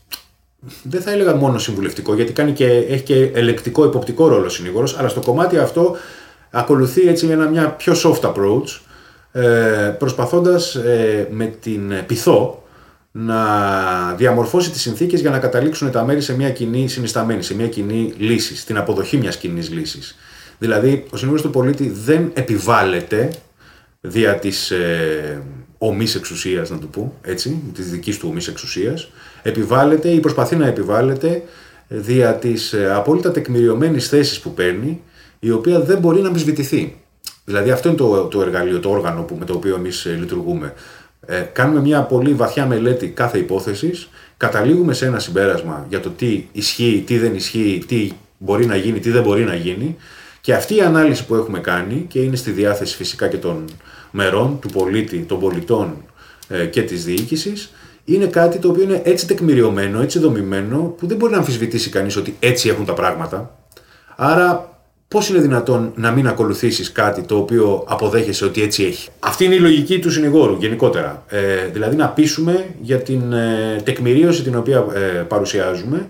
δεν θα έλεγα μόνο συμβουλευτικό, γιατί κάνει και, έχει και ελεκτικό, υποπτικό ρόλο ο συνήγορος, αλλά στο κομμάτι αυτό ακολουθεί έτσι ένα μια πιο soft approach, ε, προσπαθώντας ε, με την πειθό να διαμορφώσει τις συνθήκες για να καταλήξουν τα μέρη σε μια κοινή συνισταμένη, σε μια κοινή λύση, στην αποδοχή μιας κοινής λύσης. Δηλαδή, ο συνήγορος του πολίτη δεν επιβάλλεται δια της ε, ομής εξουσίας, να το πω έτσι, της δικής του ομής εξουσίας, επιβάλλεται ή προσπαθεί να επιβάλλεται δια της ε, απόλυτα τεκμηριωμένης θέσης που παίρνει, η οποία δεν μπορεί να αμφισβητηθεί. Δηλαδή αυτό είναι το, το εργαλείο, το όργανο που, με το οποίο εμείς ε, λειτουργούμε. Ε, κάνουμε μια πολύ βαθιά μελέτη κάθε υπόθεσης, καταλήγουμε σε ένα συμπέρασμα για το τι ισχύει, τι δεν ισχύει, τι μπορεί να γίνει, τι δεν μπορεί να γίνει και αυτή η ανάλυση που έχουμε κάνει και είναι στη διάθεση φυσικά και των μερών, του πολίτη, των πολιτών ε, και της διοίκησης, είναι κάτι το οποίο είναι έτσι τεκμηριωμένο, έτσι δομημένο, που δεν μπορεί να αμφισβητήσει κανείς ότι έτσι έχουν τα πράγματα. Άρα πώς είναι δυνατόν να μην ακολουθήσεις κάτι το οποίο αποδέχεσαι ότι έτσι έχει; Αυτή είναι η λογική του συνηγόρου γενικότερα. Ε, δηλαδή να πείσουμε για την ε, τεκμηρίωση την οποία ε, παρουσιάζουμε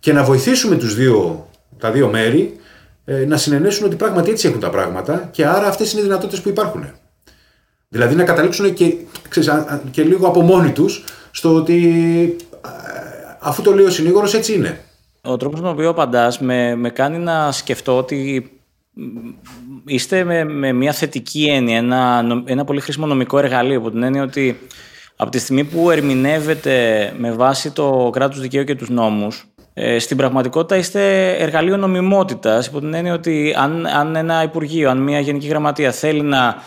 και να βοηθήσουμε τους δύο, τα δύο μέρη ε, να συνενέσουν ότι πράγματι έτσι έχουν τα πράγματα και άρα αυτές είναι οι δυνατότητες που υπάρχουν. Δηλαδή να καταλήξουν και, ξέρεις, και λίγο από μόνοι τους στο ότι αφού το λέει ο συνήγορος έτσι είναι. Ο τρόπος με τον οποίο απαντάς με, με κάνει να σκεφτώ ότι είστε με, με μια θετική έννοια, ένα, ένα πολύ χρήσιμο νομικό εργαλείο, από την έννοια ότι από τη στιγμή που ερμηνεύεται με βάση το κράτος δικαίου και τους νόμους, ε, στην πραγματικότητα είστε εργαλείο νομιμότητας, υπό την έννοια ότι αν, αν ένα Υπουργείο, αν μια Γενική Γραμματεία θέλει να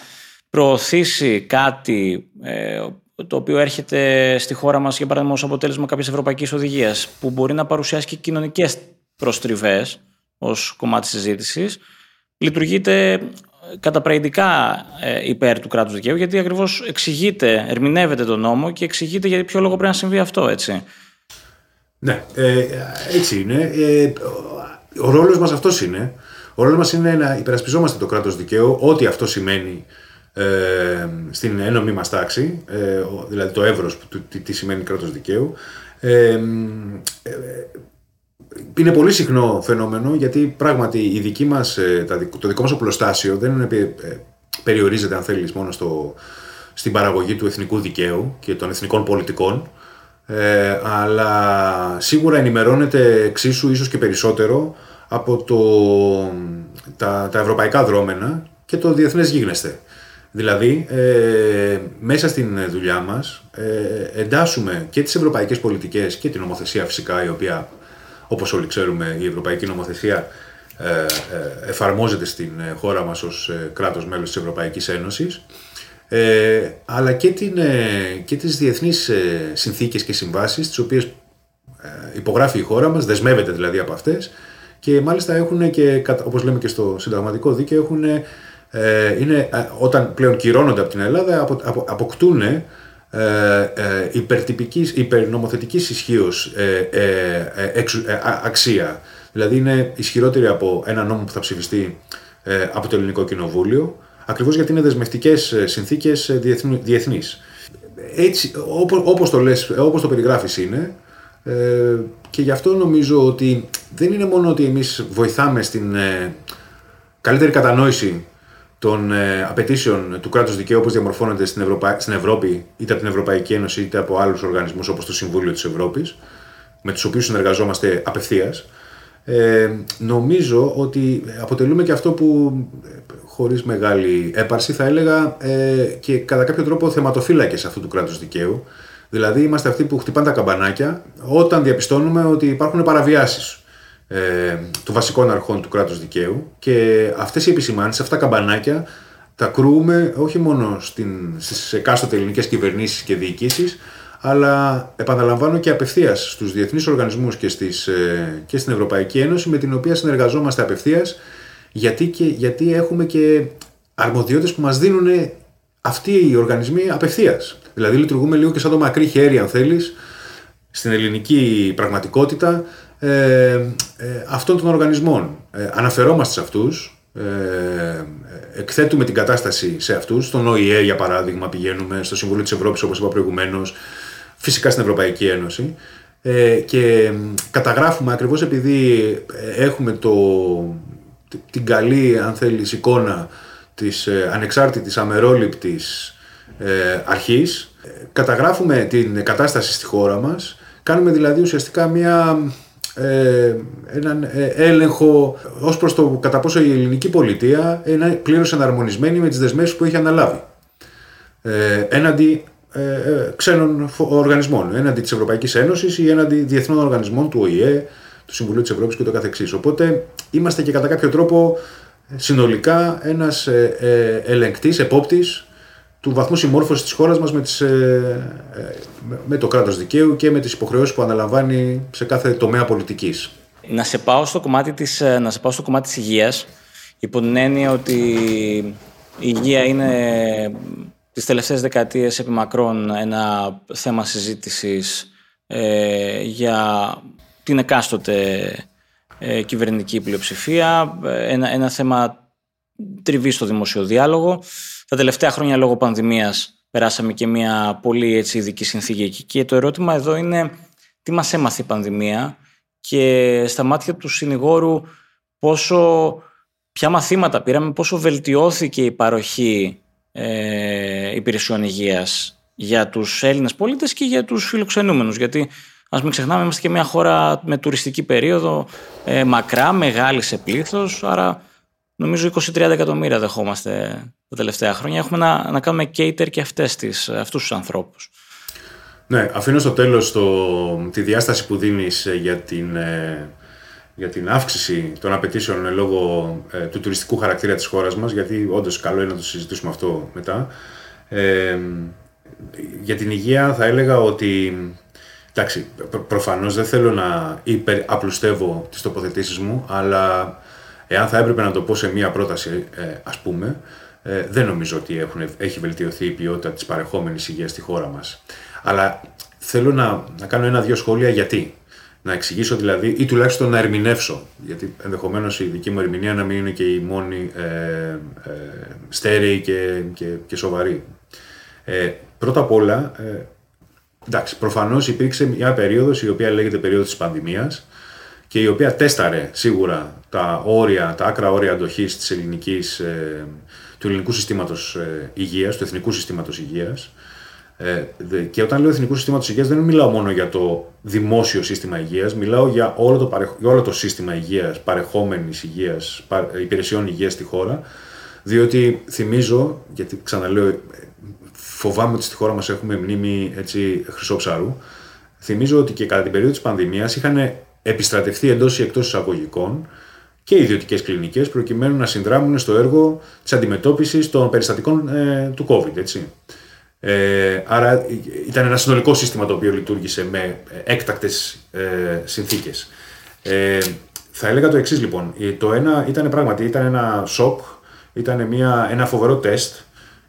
προωθήσει κάτι ε, το οποίο έρχεται στη χώρα μας, για παράδειγμα, ως αποτέλεσμα κάποιες ευρωπαϊκής οδηγίας, που μπορεί να παρουσιάσει και κοινωνικές προστριβές ως κομμάτι συζήτησης, λειτουργείται καταπραγητικά ε, υπέρ του κράτους δικαίου, γιατί ακριβώς εξηγείται, ερμηνεύεται τον νόμο και εξηγείται για ποιο λόγο πρέπει να συμβεί αυτό, έτσι. Ναι, ε, έτσι είναι. Ε, ο ρόλος μας αυτός είναι. Ο ρόλος μας είναι να υπερασπιζόμαστε το κράτος δικαίου, ό,τι αυτό σημαίνει ε, στην ένωμη μας τάξη, ε, δηλαδή το εύρος του τι, τι σημαίνει κράτος δικαίου. Ε, ε, είναι πολύ συχνό φαινόμενο γιατί πράγματι η δική μας, το δικό μας οπλοστάσιο δεν είναι, περιορίζεται αν θέλεις μόνο στο, στην παραγωγή του εθνικού δικαίου και των εθνικών πολιτικών ε, αλλά σίγουρα ενημερώνεται εξίσου ίσως και περισσότερο από το, τα, τα ευρωπαϊκά δρόμενα και το διεθνές γίγνεσθε. Δηλαδή, ε, μέσα στην δουλειά μας ε, εντάσσουμε και τις ευρωπαϊκές πολιτικές και την νομοθεσία φυσικά, η οποία, όπως όλοι ξέρουμε, η ευρωπαϊκή νομοθεσία ε, ε εφαρμόζεται στην χώρα μας ως ε, κράτος μέλος της Ευρωπαϊκής Ένωσης, ε, αλλά και, την, και τις διεθνείς συνθήκες και συμβάσεις, τις οποίες υπογράφει η χώρα μας, δεσμεύεται δηλαδή από αυτές, και μάλιστα έχουν και, όπως λέμε και στο συνταγματικό δίκαιο, έχουν ε, είναι, ε, όταν πλέον κυρώνονται από την Ελλάδα, απο, απο, αποκτούν ε, ε, υπερτυπικής, υπερνομοθετικής ισχύως ε, ε, αξία. Δηλαδή είναι ισχυρότερη από ένα νόμο που θα ψηφιστεί από το Ελληνικό Κοινοβούλιο, ακριβώς γιατί είναι δεσμευτικές συνθήκες διεθνείς. Έτσι, όπως, όπως, το λες, όπως το περιγράφεις είναι, και γι' αυτό νομίζω ότι δεν είναι μόνο ότι εμείς βοηθάμε στην καλύτερη κατανόηση των ε, απαιτήσεων του κράτους δικαίου όπως διαμορφώνονται στην, Ευρωπα... στην Ευρώπη, είτε από την Ευρωπαϊκή Ένωση είτε από άλλους οργανισμούς όπως το Συμβούλιο της Ευρώπης, με τους οποίους συνεργαζόμαστε απευθείας. Ε, νομίζω ότι αποτελούμε και αυτό που χωρίς μεγάλη έπαρση θα έλεγα ε, και κατά κάποιο τρόπο θεματοφύλακες αυτού του κράτους δικαίου. Δηλαδή είμαστε αυτοί που χτυπάνε τα καμπανάκια όταν διαπιστώνουμε ότι υπάρχουν παραβιάσεις ε, των βασικών αρχών του κράτους δικαίου και αυτές οι επισημάνσεις, αυτά τα καμπανάκια τα κρούμε όχι μόνο στην, στις εκάστοτε ελληνικές κυβερνήσεις και διοικήσεις αλλά επαναλαμβάνω και απευθείας στους διεθνείς οργανισμούς και, στις, ε, και στην Ευρωπαϊκή Ένωση με την οποία συνεργαζόμαστε απευθείας γιατί, και, γιατί έχουμε και αρμοδιότητες που μας δίνουν αυτοί οι οργανισμοί απευθείας. Δηλαδή λειτουργούμε λίγο και σαν το μακρύ χέρι αν θέλεις στην ελληνική πραγματικότητα ε, ε, αυτών των οργανισμών. Ε, αναφερόμαστε σε αυτούς, ε, εκθέτουμε την κατάσταση σε αυτούς, στον ΟΗΕ για παράδειγμα πηγαίνουμε, στο Συμβούλιο της Ευρώπης όπως είπα προηγουμένως, φυσικά στην Ευρωπαϊκή Ένωση ε, και καταγράφουμε ακριβώς επειδή έχουμε το, την καλή αν θέλεις εικόνα της ανεξάρτητης αμερόληπτης αρχής, καταγράφουμε την κατάσταση στη χώρα μας, κάνουμε δηλαδή ουσιαστικά μια ε, έναν ε, έλεγχο ως προς το κατά πόσο η ελληνική πολιτεία είναι πλήρως εναρμονισμένη με τις δεσμεύσεις που έχει αναλάβει. Ε, έναντι ε, ε, ξένων οργανισμών, έναντι της Ευρωπαϊκής Ένωσης ή έναντι διεθνών οργανισμών του ΟΗΕ, του Συμβουλίου της Ευρώπης και το καθεξής. Οπότε είμαστε και κατά κάποιο τρόπο συνολικά ένας ε, ε, ελεγκτής, επόπτης του βαθμού συμμόρφωσης της χώρας μας με, ε, ε, με το κράτος δικαίου και με τις υποχρεώσεις που αναλαμβάνει σε κάθε τομέα πολιτικής. Να σε πάω στο κομμάτι της, ε, να σε πάω στο κομμάτι της υγείας, υπό την έννοια ότι η υγεία είναι τις τελευταίες δεκαετίες επί μακρόν ένα θέμα συζήτησης ε, για την εκάστοτε ε, κυβερνητική πλειοψηφία, ένα, ένα θέμα τριβή στο δημοσιο διάλογο. Τα τελευταία χρόνια λόγω πανδημίας περάσαμε και μια πολύ έτσι, ειδική συνθήκη εκεί και το ερώτημα εδώ είναι τι μας έμαθε η πανδημία και στα μάτια του συνηγόρου πόσο, ποια μαθήματα πήραμε, πόσο βελτιώθηκε η παροχή ε, υπηρεσιών υγείας για τους Έλληνες πολίτες και για τους φιλοξενούμενους. Γιατί ας μην ξεχνάμε, είμαστε και μια χώρα με τουριστική περίοδο, ε, μακρά, μεγάλη σε πλήθος, άρα νομίζω 20-30 εκατομμύρια δεχόμαστε τα τελευταία χρόνια. Έχουμε να, να κάνουμε cater και αυτές τις, αυτούς τους ανθρώπους. Ναι, αφήνω στο τέλος το, τη διάσταση που δίνεις ε, για την, ε, για την αύξηση των απαιτήσεων λόγω ε, του τουριστικού χαρακτήρα της χώρας μας, γιατί όντως καλό είναι να το συζητήσουμε αυτό μετά. Ε, για την υγεία θα έλεγα ότι Εντάξει, προφανώς δεν θέλω να υπεραπλουστεύω τις τοποθετήσεις μου, αλλά Εάν θα έπρεπε να το πω σε μία πρόταση, ε, ας πούμε, ε, δεν νομίζω ότι έχουν, έχει βελτιωθεί η ποιότητα της παρεχόμενης υγείας στη χώρα μας. Αλλά θέλω να, να κάνω ένα-δυο σχόλια γιατί. Να εξηγήσω δηλαδή, ή τουλάχιστον να ερμηνεύσω, γιατί ενδεχομένως η δική μου ερμηνεία να μην είναι και η μόνη ε, ε, στέρεη και, και, και σοβαρή. Ε, πρώτα απ' όλα, ε, εντάξει, προφανώς υπήρξε μια περίοδος η οποία λέγεται περίοδος της πανδημίας, και η οποία τέσταρε σίγουρα τα όρια, τα άκρα όρια αντοχής της ελληνικής, ε, του ελληνικού συστήματος ε, υγείας, του εθνικού συστήματος υγείας. Ε, και όταν λέω Εθνικού Συστήματος Υγείας, δεν μιλάω μόνο για το δημόσιο σύστημα υγείας, μιλάω για όλο το, για όλο το σύστημα υγείας, παρεχόμενης υγείας, υπηρεσιών υγείας στη χώρα. Διότι θυμίζω, γιατί ξαναλέω, φοβάμαι ότι στη χώρα μας έχουμε μνήμη έτσι, χρυσό ψαρού. Θυμίζω ότι και κατά την περίοδο της πανδημίας είχαν επιστρατευτεί εντός ή εκτός εισαγωγικών και ιδιωτικές κλινικές προκειμένου να συνδράμουν στο έργο της αντιμετώπισης των περιστατικών ε, του COVID. Έτσι. Ε, άρα ήταν ένα συνολικό σύστημα το οποίο λειτουργήσε με έκτακτες ε, συνθήκες. Ε, θα έλεγα το εξής λοιπόν. Το ένα ήταν πράγματι ήταν ένα σοκ, ήταν μια, ένα φοβερό τεστ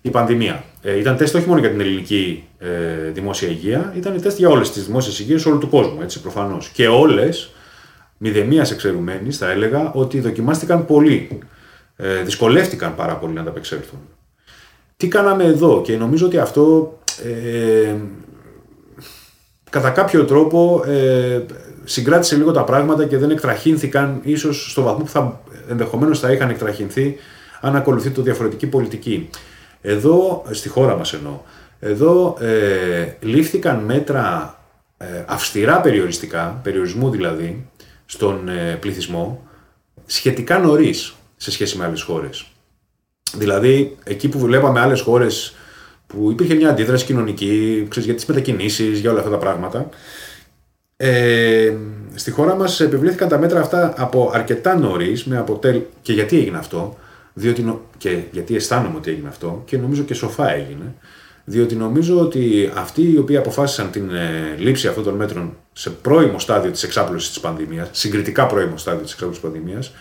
η πανδημία. Ε, ήταν τεστ όχι μόνο για την ελληνική ε, δημόσια υγεία, ήταν τεστ για όλες τις δημόσιες υγείες όλου του κόσμου, έτσι προφανώς. Και όλες, μηδεμίας εξαιρουμένης, θα έλεγα ότι δοκιμάστηκαν πολύ. Ε, δυσκολεύτηκαν πάρα πολύ να ανταπεξέλθουν. Τι κάναμε εδώ; Και νομίζω ότι αυτό ε, κατά κάποιο τρόπο ε, συγκράτησε λίγο τα πράγματα και δεν εκτραχύνθηκαν ίσως στο βαθμό που θα, ενδεχομένως θα είχαν εκτραχυνθεί αν ακολουθεί το διαφορετική πολιτική. Εδώ, στη χώρα μας εννοώ, εδώ ε, λήφθηκαν μέτρα ε, αυστηρά περιοριστικά, περιορισμού δηλαδή, στον ε, πληθυσμό, σχετικά νωρίς σε σχέση με άλλες χώρες. Δηλαδή, εκεί που βλέπαμε άλλες χώρες που υπήρχε μια αντίδραση κοινωνική, ξέρεις, για τις μετακινήσεις, για όλα αυτά τα πράγματα. Ε, στη χώρα μας επιβλήθηκαν τα μέτρα αυτά από αρκετά νωρίς, με αποτέλ... και γιατί έγινε αυτό, διότι, και γιατί αισθάνομαι ότι έγινε αυτό και νομίζω και σοφά έγινε, διότι νομίζω ότι αυτοί οι οποίοι αποφάσισαν την ε, λήψη αυτών των μέτρων σε πρώιμο στάδιο της εξάπλωσης της πανδημίας, συγκριτικά πρώιμο στάδιο της εξάπλωσης της πανδημίας,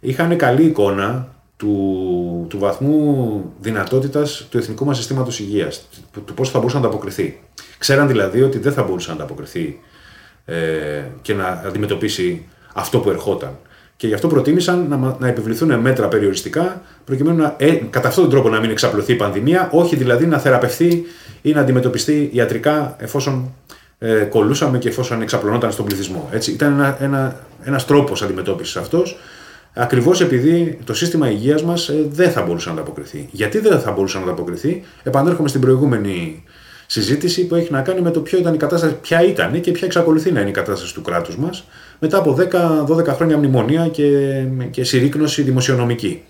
είχαν καλή εικόνα του, του βαθμού δυνατότητας του εθνικού μας συστήματος υγείας, του πώς θα μπορούσε να ανταποκριθεί. Ξέραν δηλαδή ότι δεν θα μπορούσε να ανταποκριθεί ε, και να αντιμετωπίσει αυτό που ερχόταν. Και γι' αυτό προτίμησαν να, να επιβληθούν μέτρα περιοριστικά, προκειμένου να, ε, κατά αυτόν τον τρόπο να μην εξαπλωθεί η πανδημία, όχι δηλαδή να θεραπευθεί ή να αντιμετωπιστεί ιατρικά εφόσον ε, κολούσαμε και εφόσον εξαπλωνόταν στον πληθυσμό. Έτσι, ήταν ένα, ένα, ένας τρόπος αντιμετώπισης αυτός, Ακριβώς επειδή το σύστημα υγείας μας ε, δεν θα μπορούσε να ανταποκριθεί. Γιατί δεν θα μπορούσε να ανταποκριθεί, επανέρχομαι στην προηγούμενη συζήτηση που έχει να κάνει με το ποιο ήταν η κατάσταση, ποια ήταν και ποια εξακολουθεί να είναι η κατάσταση του κράτους μας μετά από 10-12 χρόνια μνημονία και, και συρρήκνωση δημοσιονομική.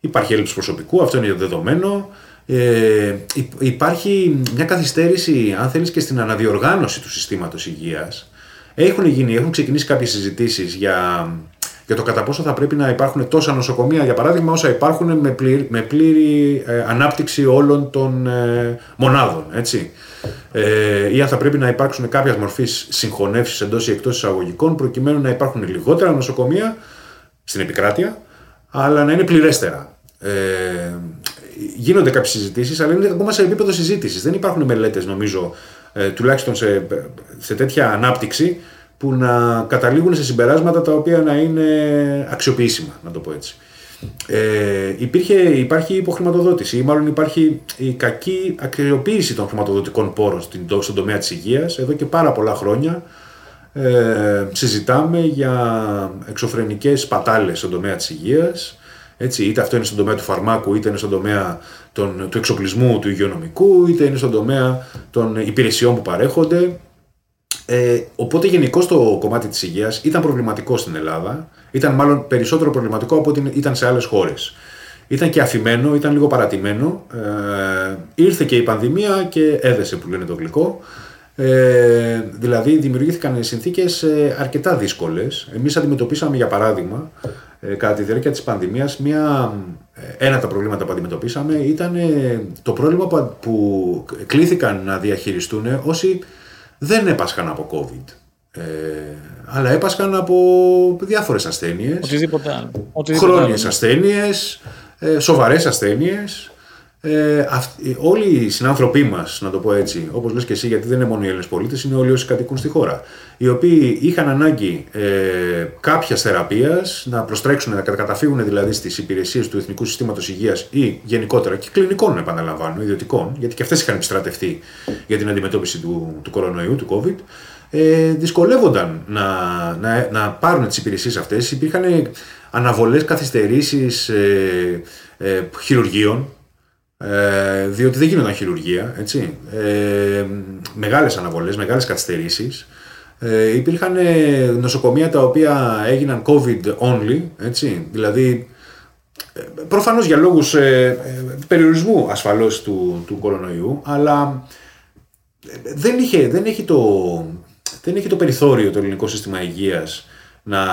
Υπάρχει έλλειψη προσωπικού, αυτό είναι δεδομένο. Ε, υπάρχει μια καθυστέρηση, αν θέλεις, και στην αναδιοργάνωση του συστήματος υγείας. Έχουν, γίνει, έχουν ξεκινήσει κάποιες συζητήσεις για για το κατά πόσο θα πρέπει να υπάρχουν τόσα νοσοκομεία, για παράδειγμα, όσα υπάρχουν με πλήρη, με πλήρη ε, ανάπτυξη όλων των ε, μονάδων. Έτσι. Ε, ή αν θα πρέπει να υπάρξουν κάποια μορφή συγχωνεύσεις εντός ή εκτός εισαγωγικών, προκειμένου να υπάρχουν λιγότερα νοσοκομεία στην επικράτεια, αλλά να είναι πληρέστερα. Ε, γίνονται κάποιες συζητήσεις, αλλά είναι ακόμα σε επίπεδο συζήτησης. Δεν υπάρχουν μελέτες, νομίζω, ε, τουλάχιστον σε, σε τέτοια ανάπτυξη, που να καταλήγουν σε συμπεράσματα τα οποία να είναι αξιοποιήσιμα, να το πω έτσι. Ε, υπήρχε, υπάρχει υποχρηματοδότηση ή μάλλον υπάρχει η κακή αξιοποίηση των χρηματοδοτικών πόρων στον τομέα της υγείας εδώ και πάρα πολλά χρόνια ε, συζητάμε για εξωφρενικές πατάλες στον τομέα της υγείας έτσι, είτε αυτό είναι στον τομέα του φαρμάκου, είτε είναι στον τομέα των, του εξοπλισμού του υγειονομικού, είτε είναι στον τομέα των υπηρεσιών που παρέχονται. Ε, οπότε γενικώ το κομμάτι της υγείας ήταν προβληματικό στην Ελλάδα. Ήταν μάλλον περισσότερο προβληματικό από ό,τι ήταν σε άλλες χώρες. Ήταν και αφημένο, ήταν λίγο παρατημένο. Ε, ήρθε και η πανδημία και έδεσε που λένε το γλυκό. Ε, δηλαδή δημιουργήθηκαν συνθήκες ε, αρκετά δύσκολες. Εμείς αντιμετωπίσαμε για παράδειγμα ε, κατά τη διάρκεια της πανδημίας μια, ε, ένα από τα προβλήματα που αντιμετωπίσαμε ήταν το πρόβλημα που, που κλήθηκαν να διαχειριστούν όσοι δεν έπασχαν από COVID. Ε, αλλά έπασχαν από διάφορες ασθένειες. Οτιδήποτε άλλο. Χρόνιες ασθένειες, ε, σοβαρές ασθένειες. Ε, όλοι οι συνάνθρωποι μας, να το πω έτσι, όπως λες και εσύ, γιατί δεν είναι μόνο οι Έλληνες πολίτες, είναι όλοι όσοι κατοικούν στη χώρα. Οι οποίοι είχαν ανάγκη ε, κάποιας θεραπείας να προστρέξουν, να καταφύγουν δηλαδή στις υπηρεσίες του Εθνικού Συστήματος Υγείας ή γενικότερα και κλινικών, επαναλαμβάνω, ιδιωτικών, γιατί και αυτές είχαν επιστρατευτεί για την αντιμετώπιση του, του κορονοϊού, του COVID. Ε, δυσκολεύονταν να, να, να πάρουν τις υπηρεσίες αυτές. Υπήρχαν αναβολές, καθυστερήσεις ε, ε, χειρουργείων Ε, διότι δεν γίνονταν χειρουργία, έτσι. Ε, μεγάλες αναβολές, μεγάλες καθυστερήσεις. Ε, υπήρχαν νοσοκομεία τα οποία έγιναν COVID only, έτσι. Δηλαδή, ε, προφανώς για λόγους ε, περιορισμού ασφαλώς του, του κορονοϊού, αλλά δεν, είχε, δεν, έχει το, δεν έχει το περιθώριο το ελληνικό σύστημα υγείας να,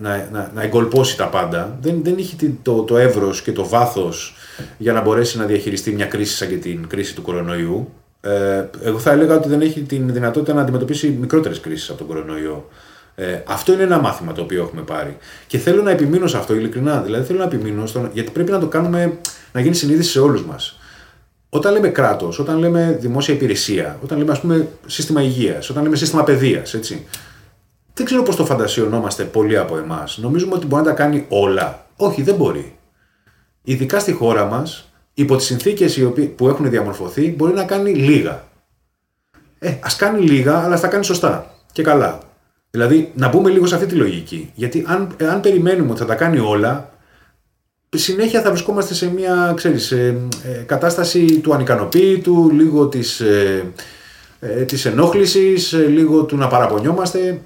να, να, να εγκολπώσει τα πάντα. Δεν, δεν είχε το, το εύρος και το βάθος για να μπορέσει να διαχειριστεί μια κρίση σαν και την κρίση του κορονοϊού. Ε, εγώ θα έλεγα ότι δεν έχει την δυνατότητα να αντιμετωπίσει μικρότερες κρίσεις από τον κορονοϊό. Ε, αυτό είναι ένα μάθημα το οποίο έχουμε πάρει. Και θέλω να επιμείνω σε αυτό, ειλικρινά. Δηλαδή θέλω να επιμείνω, στο, γιατί πρέπει να το κάνουμε να γίνει συνείδηση σε όλους μας. Όταν λέμε κράτος, όταν λέμε δημόσια υπηρεσία, όταν λέμε ας πούμε σύστημα υγείας, όταν λέμε σύστημα παιδείας, έτσι. Δεν ξέρω πώς το φαντασιωνόμαστε πολλοί από εμάς. Νομίζουμε ότι μπορεί να τα κάνει όλα. Όχι, δεν μπορεί. Ειδικά στη χώρα μας, υπό τις συνθήκες που έχουν διαμορφωθεί, μπορεί να κάνει λίγα. Ε, ας κάνει λίγα, αλλά θα κάνει σωστά και καλά. Δηλαδή, να μπούμε λίγο σε αυτή τη λογική. Γιατί αν, αν περιμένουμε ότι θα τα κάνει όλα, συνέχεια θα βρισκόμαστε σε μια ξέρεις, ε, ε, κατάσταση του ανικανοποίητου, λίγο της, ε, ε, της ενόχλησης, λίγο του να παραπονιόμαστε.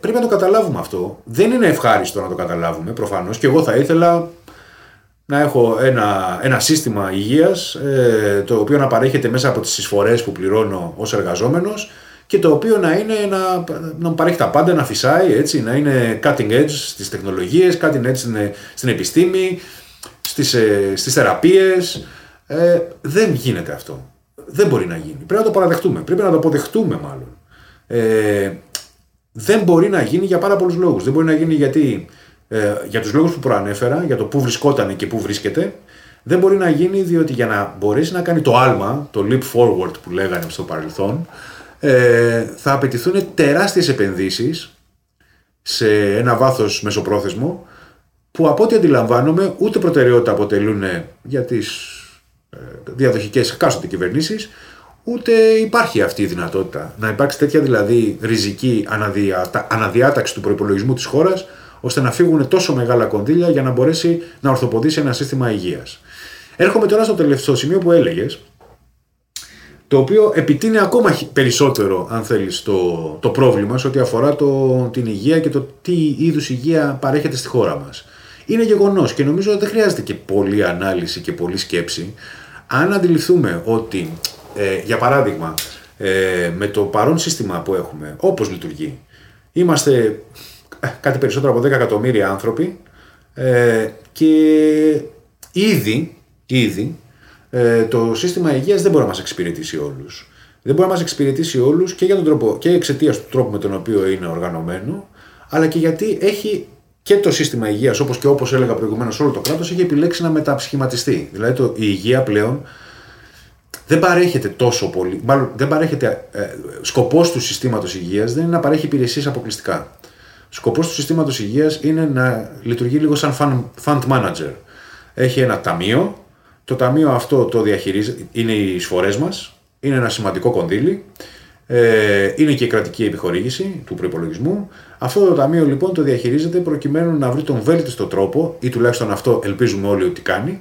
Πρέπει να το καταλάβουμε αυτό. Δεν είναι ευχάριστο να το καταλάβουμε προφανώς και εγώ θα ήθελα να έχω ένα, ένα σύστημα υγείας ε, το οποίο να παρέχεται μέσα από τις εισφορές που πληρώνω ως εργαζόμενος και το οποίο να, είναι να, να παρέχει τα πάντα, να φυσάει, έτσι, να είναι cutting edge στις τεχνολογίες, cutting edge στην, στην επιστήμη, στις, ε, στις θεραπείες. Ε, δεν γίνεται αυτό. Δεν μπορεί να γίνει. Πρέπει να το παραδεχτούμε. Πρέπει να το αποδεχτούμε μάλλον. Ε, δεν μπορεί να γίνει για πάρα πολλούς λόγους. Δεν μπορεί να γίνει γιατί ε, για τους λόγους που προανέφερα, για το πού βρισκόταν και πού βρίσκεται, δεν μπορεί να γίνει διότι για να μπορέσει να κάνει το άλμα, το leap forward που λέγανε στο παρελθόν, ε, θα απαιτηθούν τεράστιες επενδύσεις σε ένα βάθος μεσοπρόθεσμο που από ό,τι αντιλαμβάνομαι ούτε προτεραιότητα αποτελούν για τις ε, διαδοχικές εκάστοτε κυβερνήσεις ούτε υπάρχει αυτή η δυνατότητα. Να υπάρξει τέτοια δηλαδή ριζική αναδιάταξη του προπολογισμού της χώρας ώστε να φύγουν τόσο μεγάλα κονδύλια για να μπορέσει να ορθοποδήσει ένα σύστημα υγείας. Έρχομαι τώρα στο τελευταίο σημείο που έλεγες, το οποίο επιτείνει ακόμα περισσότερο, αν θέλεις, το, το πρόβλημα σε ό,τι αφορά το, την υγεία και το τι είδους υγεία παρέχεται στη χώρα μας. Είναι γεγονός και νομίζω ότι δεν χρειάζεται και πολλή ανάλυση και πολλή σκέψη. Αν αντιληφθούμε ότι, ε, για παράδειγμα, ε, με το παρόν σύστημα που έχουμε, όπως λειτουργεί, είμαστε ε, κάτι περισσότερο από 10 εκατομμύρια άνθρωποι ε, και ήδη, ήδη ε, το σύστημα υγείας δεν μπορεί να μας εξυπηρετήσει όλους. Δεν μπορεί να μας εξυπηρετήσει όλους και, για τον τρόπο, και εξαιτίας του τρόπου με τον οποίο είναι οργανωμένο, αλλά και γιατί έχει και το σύστημα υγείας, όπως και όπως έλεγα προηγουμένως όλο το κράτος, έχει επιλέξει να μεταψυχηματιστεί. Δηλαδή το, η υγεία πλέον δεν παρέχεται τόσο πολύ, μάλλον δεν παρέχεται, ε, σκοπός του συστήματος υγείας δεν είναι να παρέχει υπηρεσίες αποκλειστικά. Σκοπός του συστήματος υγείας είναι να λειτουργεί λίγο σαν fund manager. Έχει ένα ταμείο, το ταμείο αυτό το διαχειρίζει, είναι οι εισφορές μας, είναι ένα σημαντικό κονδύλι, ε, είναι και η κρατική επιχορήγηση του προπολογισμού. Αυτό το ταμείο λοιπόν το διαχειρίζεται προκειμένου να βρει τον βέλτιστο τρόπο, ή τουλάχιστον αυτό ελπίζουμε όλοι ότι κάνει,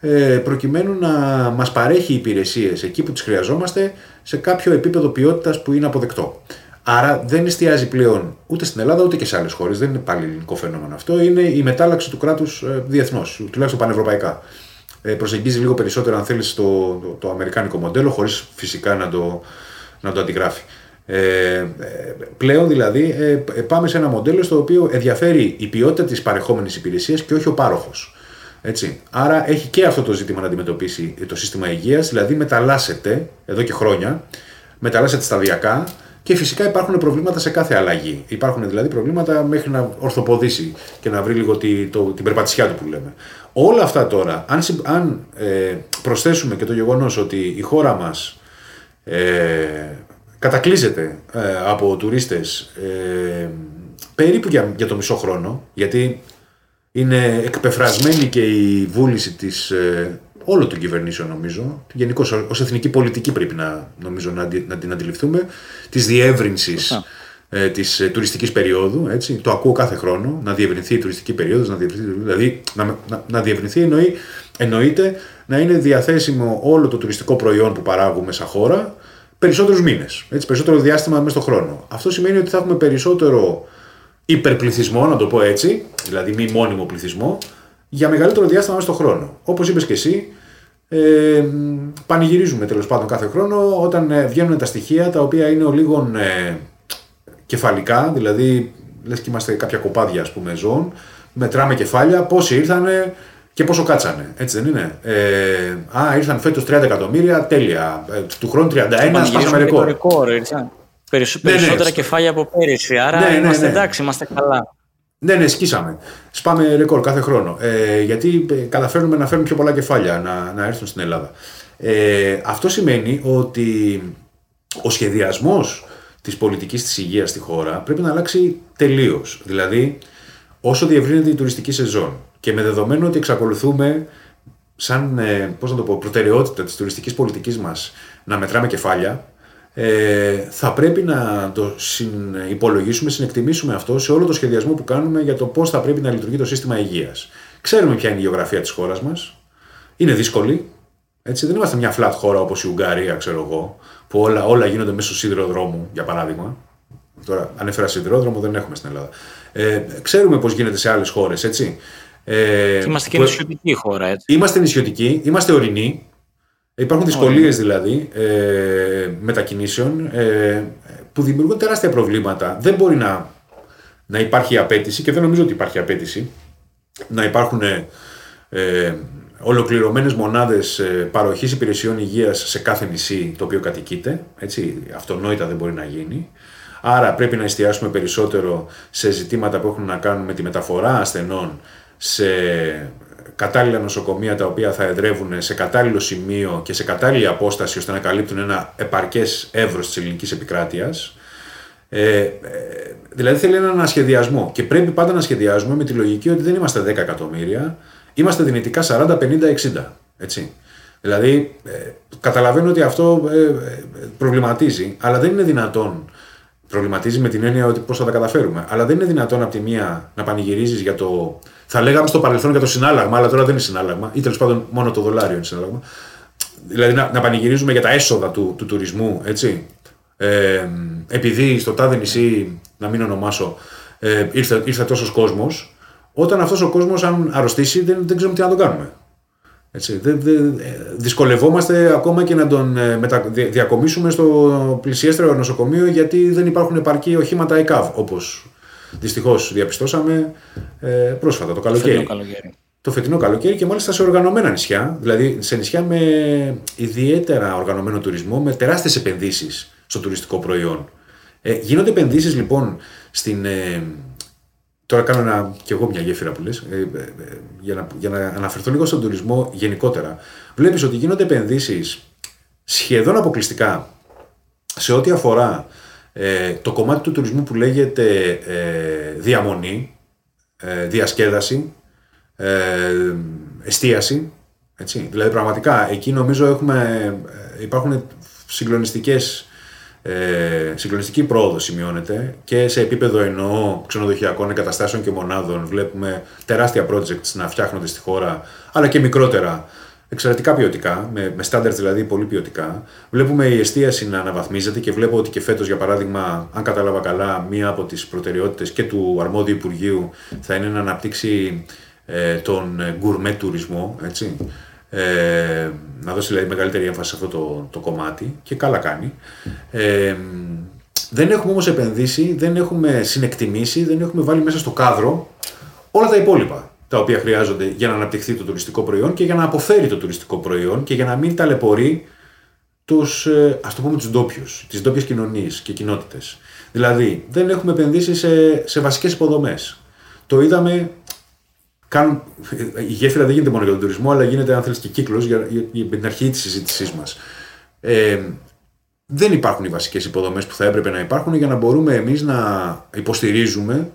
ε, προκειμένου να μας παρέχει υπηρεσίες εκεί που τις χρειαζόμαστε σε κάποιο επίπεδο ποιότητας που είναι αποδεκτό. Άρα δεν εστιάζει πλέον ούτε στην Ελλάδα ούτε και σε άλλες χώρες. Δεν είναι πάλι ελληνικό φαινόμενο αυτό. Είναι η μετάλλαξη του κράτους ε, διεθνώς, τουλάχιστον πανευρωπαϊκά. Ε, προσεγγίζει λίγο περισσότερο, αν θέλεις, το, το, το αμερικάνικο μοντέλο, χωρίς φυσικά να το, να το αντιγράφει. Ε, ε πλέον δηλαδή ε, πάμε σε ένα μοντέλο στο οποίο ενδιαφέρει η ποιότητα της παρεχόμενης υπηρεσίας και όχι ο πάροχος. Έτσι. Άρα έχει και αυτό το ζήτημα να αντιμετωπίσει το σύστημα υγείας, δηλαδή μεταλλάσσεται εδώ και χρόνια, μεταλλάσσεται σταδιακά και φυσικά υπάρχουν προβλήματα σε κάθε αλλαγή. Υπάρχουν δηλαδή προβλήματα μέχρι να ορθοποδήσει και να βρει λίγο τη, το, την περπατησιά του που λέμε. Όλα αυτά τώρα, αν, αν ε, προσθέσουμε και το γεγονός ότι η χώρα μας ε, κατακλείζεται ε, από τουρίστες ε, περίπου για, για το μισό χρόνο, γιατί είναι εκπεφρασμένη και η βούληση της ε, όλο των κυβερνήσεων νομίζω, γενικώς ως εθνική πολιτική πρέπει να, νομίζω, να, να την αντιληφθούμε, της διεύρυνσης ε, της ε, τουριστικής περίοδου. Έτσι. Το ακούω κάθε χρόνο, να διευρυνθεί η τουριστική περίοδος, να διευρυνθεί, δηλαδή να, να, να διευρυνθεί εννοεί, εννοείται να είναι διαθέσιμο όλο το τουριστικό προϊόν που παράγουμε σαν χώρα περισσότερους μήνες. Περισσότερο διάστημα μέσα στον χρόνο. Αυτό σημαίνει ότι θα έχουμε περισσότερο υπερπληθυσμό, να το πω έτσι, δηλαδή μη μόνιμο πληθυσμό, για μεγαλύτερο διάστημα μέσα στον χρόνο. Όπως είπες και εσύ, ε, πανηγυρίζουμε τέλος πάντων κάθε χρόνο όταν ε, βγαίνουν τα στοιχεία τα οποία είναι ο λίγο ε, κεφαλικά, δηλαδή λες και είμαστε κάποια κοπάδια ας πούμε ζώων, μετράμε κεφάλια, πόσοι ήρθανε και πόσο κάτσανε. Έτσι δεν είναι; Ε, α, ήρθαν φέτος 30 εκατομμύρια, τέλεια. Ε, του χρόνου 31, σπάσαμε ρεκόρ. ρεκόρ περισσότερα ναι, κεφάλια από πέρυσι. Άρα ναι, ναι, είμαστε εντάξει, είμαστε καλά. Ναι, ναι, σκίσαμε. Σπάμε ρεκόρ κάθε χρόνο. Ε, γιατί ε, καταφέρνουμε να φέρουμε πιο πολλά κεφάλια να, να έρθουν στην Ελλάδα. Ε, αυτό σημαίνει ότι ο σχεδιασμός της πολιτικής της υγείας στη χώρα πρέπει να αλλάξει τελείως. Δηλαδή, όσο διευρύνεται η τουριστική σεζόν και με δεδομένο ότι εξακολουθούμε σαν ε, πώς να το πω, προτεραιότητα της τουριστικής πολιτικής μας να μετράμε κεφάλια, ε, θα πρέπει να το υπολογίσουμε, συνεκτιμήσουμε αυτό σε όλο το σχεδιασμό που κάνουμε για το πώς θα πρέπει να λειτουργεί το σύστημα υγείας. Ξέρουμε ποια είναι η γεωγραφία της χώρας μας, είναι δύσκολη, έτσι, δεν είμαστε μια flat χώρα όπως η Ουγγαρία, ξέρω εγώ, που όλα, όλα γίνονται μέσω σιδηροδρόμου, για παράδειγμα. Τώρα, ανέφερα σιδηρόδρομο, δεν έχουμε στην Ελλάδα. Ε, ξέρουμε πώς γίνεται σε άλλες χώρες, έτσι. Ε, είμαστε και νησιωτική χώρα, έτσι. Είμαστε νησιωτικοί, είμαστε ορεινοί. Υπάρχουν δυσκολίες δηλαδή ε, μετακινήσεων ε, που δημιουργούν τεράστια προβλήματα. Δεν μπορεί να, να υπάρχει απέτηση και δεν νομίζω ότι υπάρχει απέτηση να υπάρχουν ε, ολοκληρωμένες μονάδες ε, παροχής υπηρεσιών υγείας σε κάθε νησί το οποίο κατοικείται. Έτσι, αυτονόητα δεν μπορεί να γίνει. Άρα πρέπει να εστιάσουμε περισσότερο σε ζητήματα που έχουν να κάνουν με τη μεταφορά ασθενών σε κατάλληλα νοσοκομεία τα οποία θα εδρεύουν σε κατάλληλο σημείο και σε κατάλληλη απόσταση ώστε να καλύπτουν ένα επαρκές εύρος της ελληνικής επικράτειας. Ε, ε, δηλαδή θέλει έναν ανασχεδιασμό και πρέπει πάντα να σχεδιάζουμε με τη λογική ότι δεν είμαστε 10 εκατομμύρια, είμαστε δυνητικά 40, 50, 60. Έτσι. Δηλαδή, ε, καταλαβαίνω ότι αυτό ε, ε, προβληματίζει, αλλά δεν είναι δυνατόν προβληματίζει με την έννοια ότι πώς θα τα καταφέρουμε. Αλλά δεν είναι δυνατόν από τη μία να πανηγυρίζεις για το. Θα λέγαμε στο παρελθόν για το συνάλλαγμα, αλλά τώρα δεν είναι συνάλλαγμα, ή τέλος πάντων μόνο το δολάριο είναι συνάλλαγμα. Δηλαδή να, να πανηγυρίζουμε για τα έσοδα του, του τουρισμού, έτσι. Ε, επειδή στο τάδε νησί, να μην ονομάσω, ε, ήρθε, ήρθε τόσος κόσμος, όταν αυτός ο κόσμος, αν αρρωστήσει, δεν, δεν ξέρουμε τι να τον κάνουμε. Έτσι, δε, δε, δυσκολευόμαστε ακόμα και να τον ε, μετα, διακομίσουμε στο πλησιέστερο νοσοκομείο γιατί δεν υπάρχουν επαρκή οχήματα ΕΚΑΒ όπως δυστυχώς διαπιστώσαμε ε, πρόσφατα το καλοκαίρι. Το καλοκαίρι. Το φετινό καλοκαίρι και μάλιστα σε οργανωμένα νησιά, δηλαδή σε νησιά με ιδιαίτερα οργανωμένο τουρισμό, με τεράστιες επενδύσεις στο τουριστικό προϊόν. Ε, γίνονται επενδύσεις λοιπόν στην, ε, Τώρα κάνω ένα, και εγώ μια γέφυρα που λες, ε, ε, ε, για, να, για να αναφερθώ λίγο στον τουρισμό γενικότερα. Βλέπεις ότι γίνονται επενδύσεις σχεδόν αποκλειστικά σε ό,τι αφορά το κομμάτι του τουρισμού που λέγεται διαμονή, διασκέδαση, εστίαση. Έτσι. Δηλαδή πραγματικά εκεί νομίζω έχουμε, υπάρχουν συγκλονιστικές ε, συγκλονιστική πρόοδο σημειώνεται και σε επίπεδο εννοώ ξενοδοχειακών εγκαταστάσεων και μονάδων. Βλέπουμε τεράστια projects να φτιάχνονται στη χώρα, αλλά και μικρότερα, εξαιρετικά ποιοτικά, με, με standards δηλαδή πολύ ποιοτικά. Βλέπουμε η εστίαση να αναβαθμίζεται και βλέπω ότι και φέτος, για παράδειγμα, αν κατάλαβα καλά, μία από τις προτεραιότητες και του αρμόδιου Υπουργείου θα είναι να αναπτύξει ε, τον γκουρμέ τουρισμό. Έτσι ε, να δώσει δηλαδή μεγαλύτερη έμφαση σε αυτό το, το κομμάτι και καλά κάνει. Ε, δεν έχουμε όμως επενδύσει, δεν έχουμε συνεκτιμήσει, δεν έχουμε βάλει μέσα στο κάδρο όλα τα υπόλοιπα τα οποία χρειάζονται για να αναπτυχθεί το τουριστικό προϊόν και για να αποφέρει το τουριστικό προϊόν και για να μην ταλαιπωρεί τους, ε, ας το πούμε, τους ντόπιους, τις ντόπιες κοινωνίες και κοινότητες. Δηλαδή, δεν έχουμε επενδύσει σε, σε βασικές υποδομές. Το είδαμε κάνουν, η γέφυρα δεν γίνεται μόνο για τον τουρισμό, αλλά γίνεται, αν θέλεις, και κύκλος για, για, για, την αρχή της συζήτησής μας. Ε, δεν υπάρχουν οι βασικές υποδομές που θα έπρεπε να υπάρχουν για να μπορούμε εμείς να υποστηρίζουμε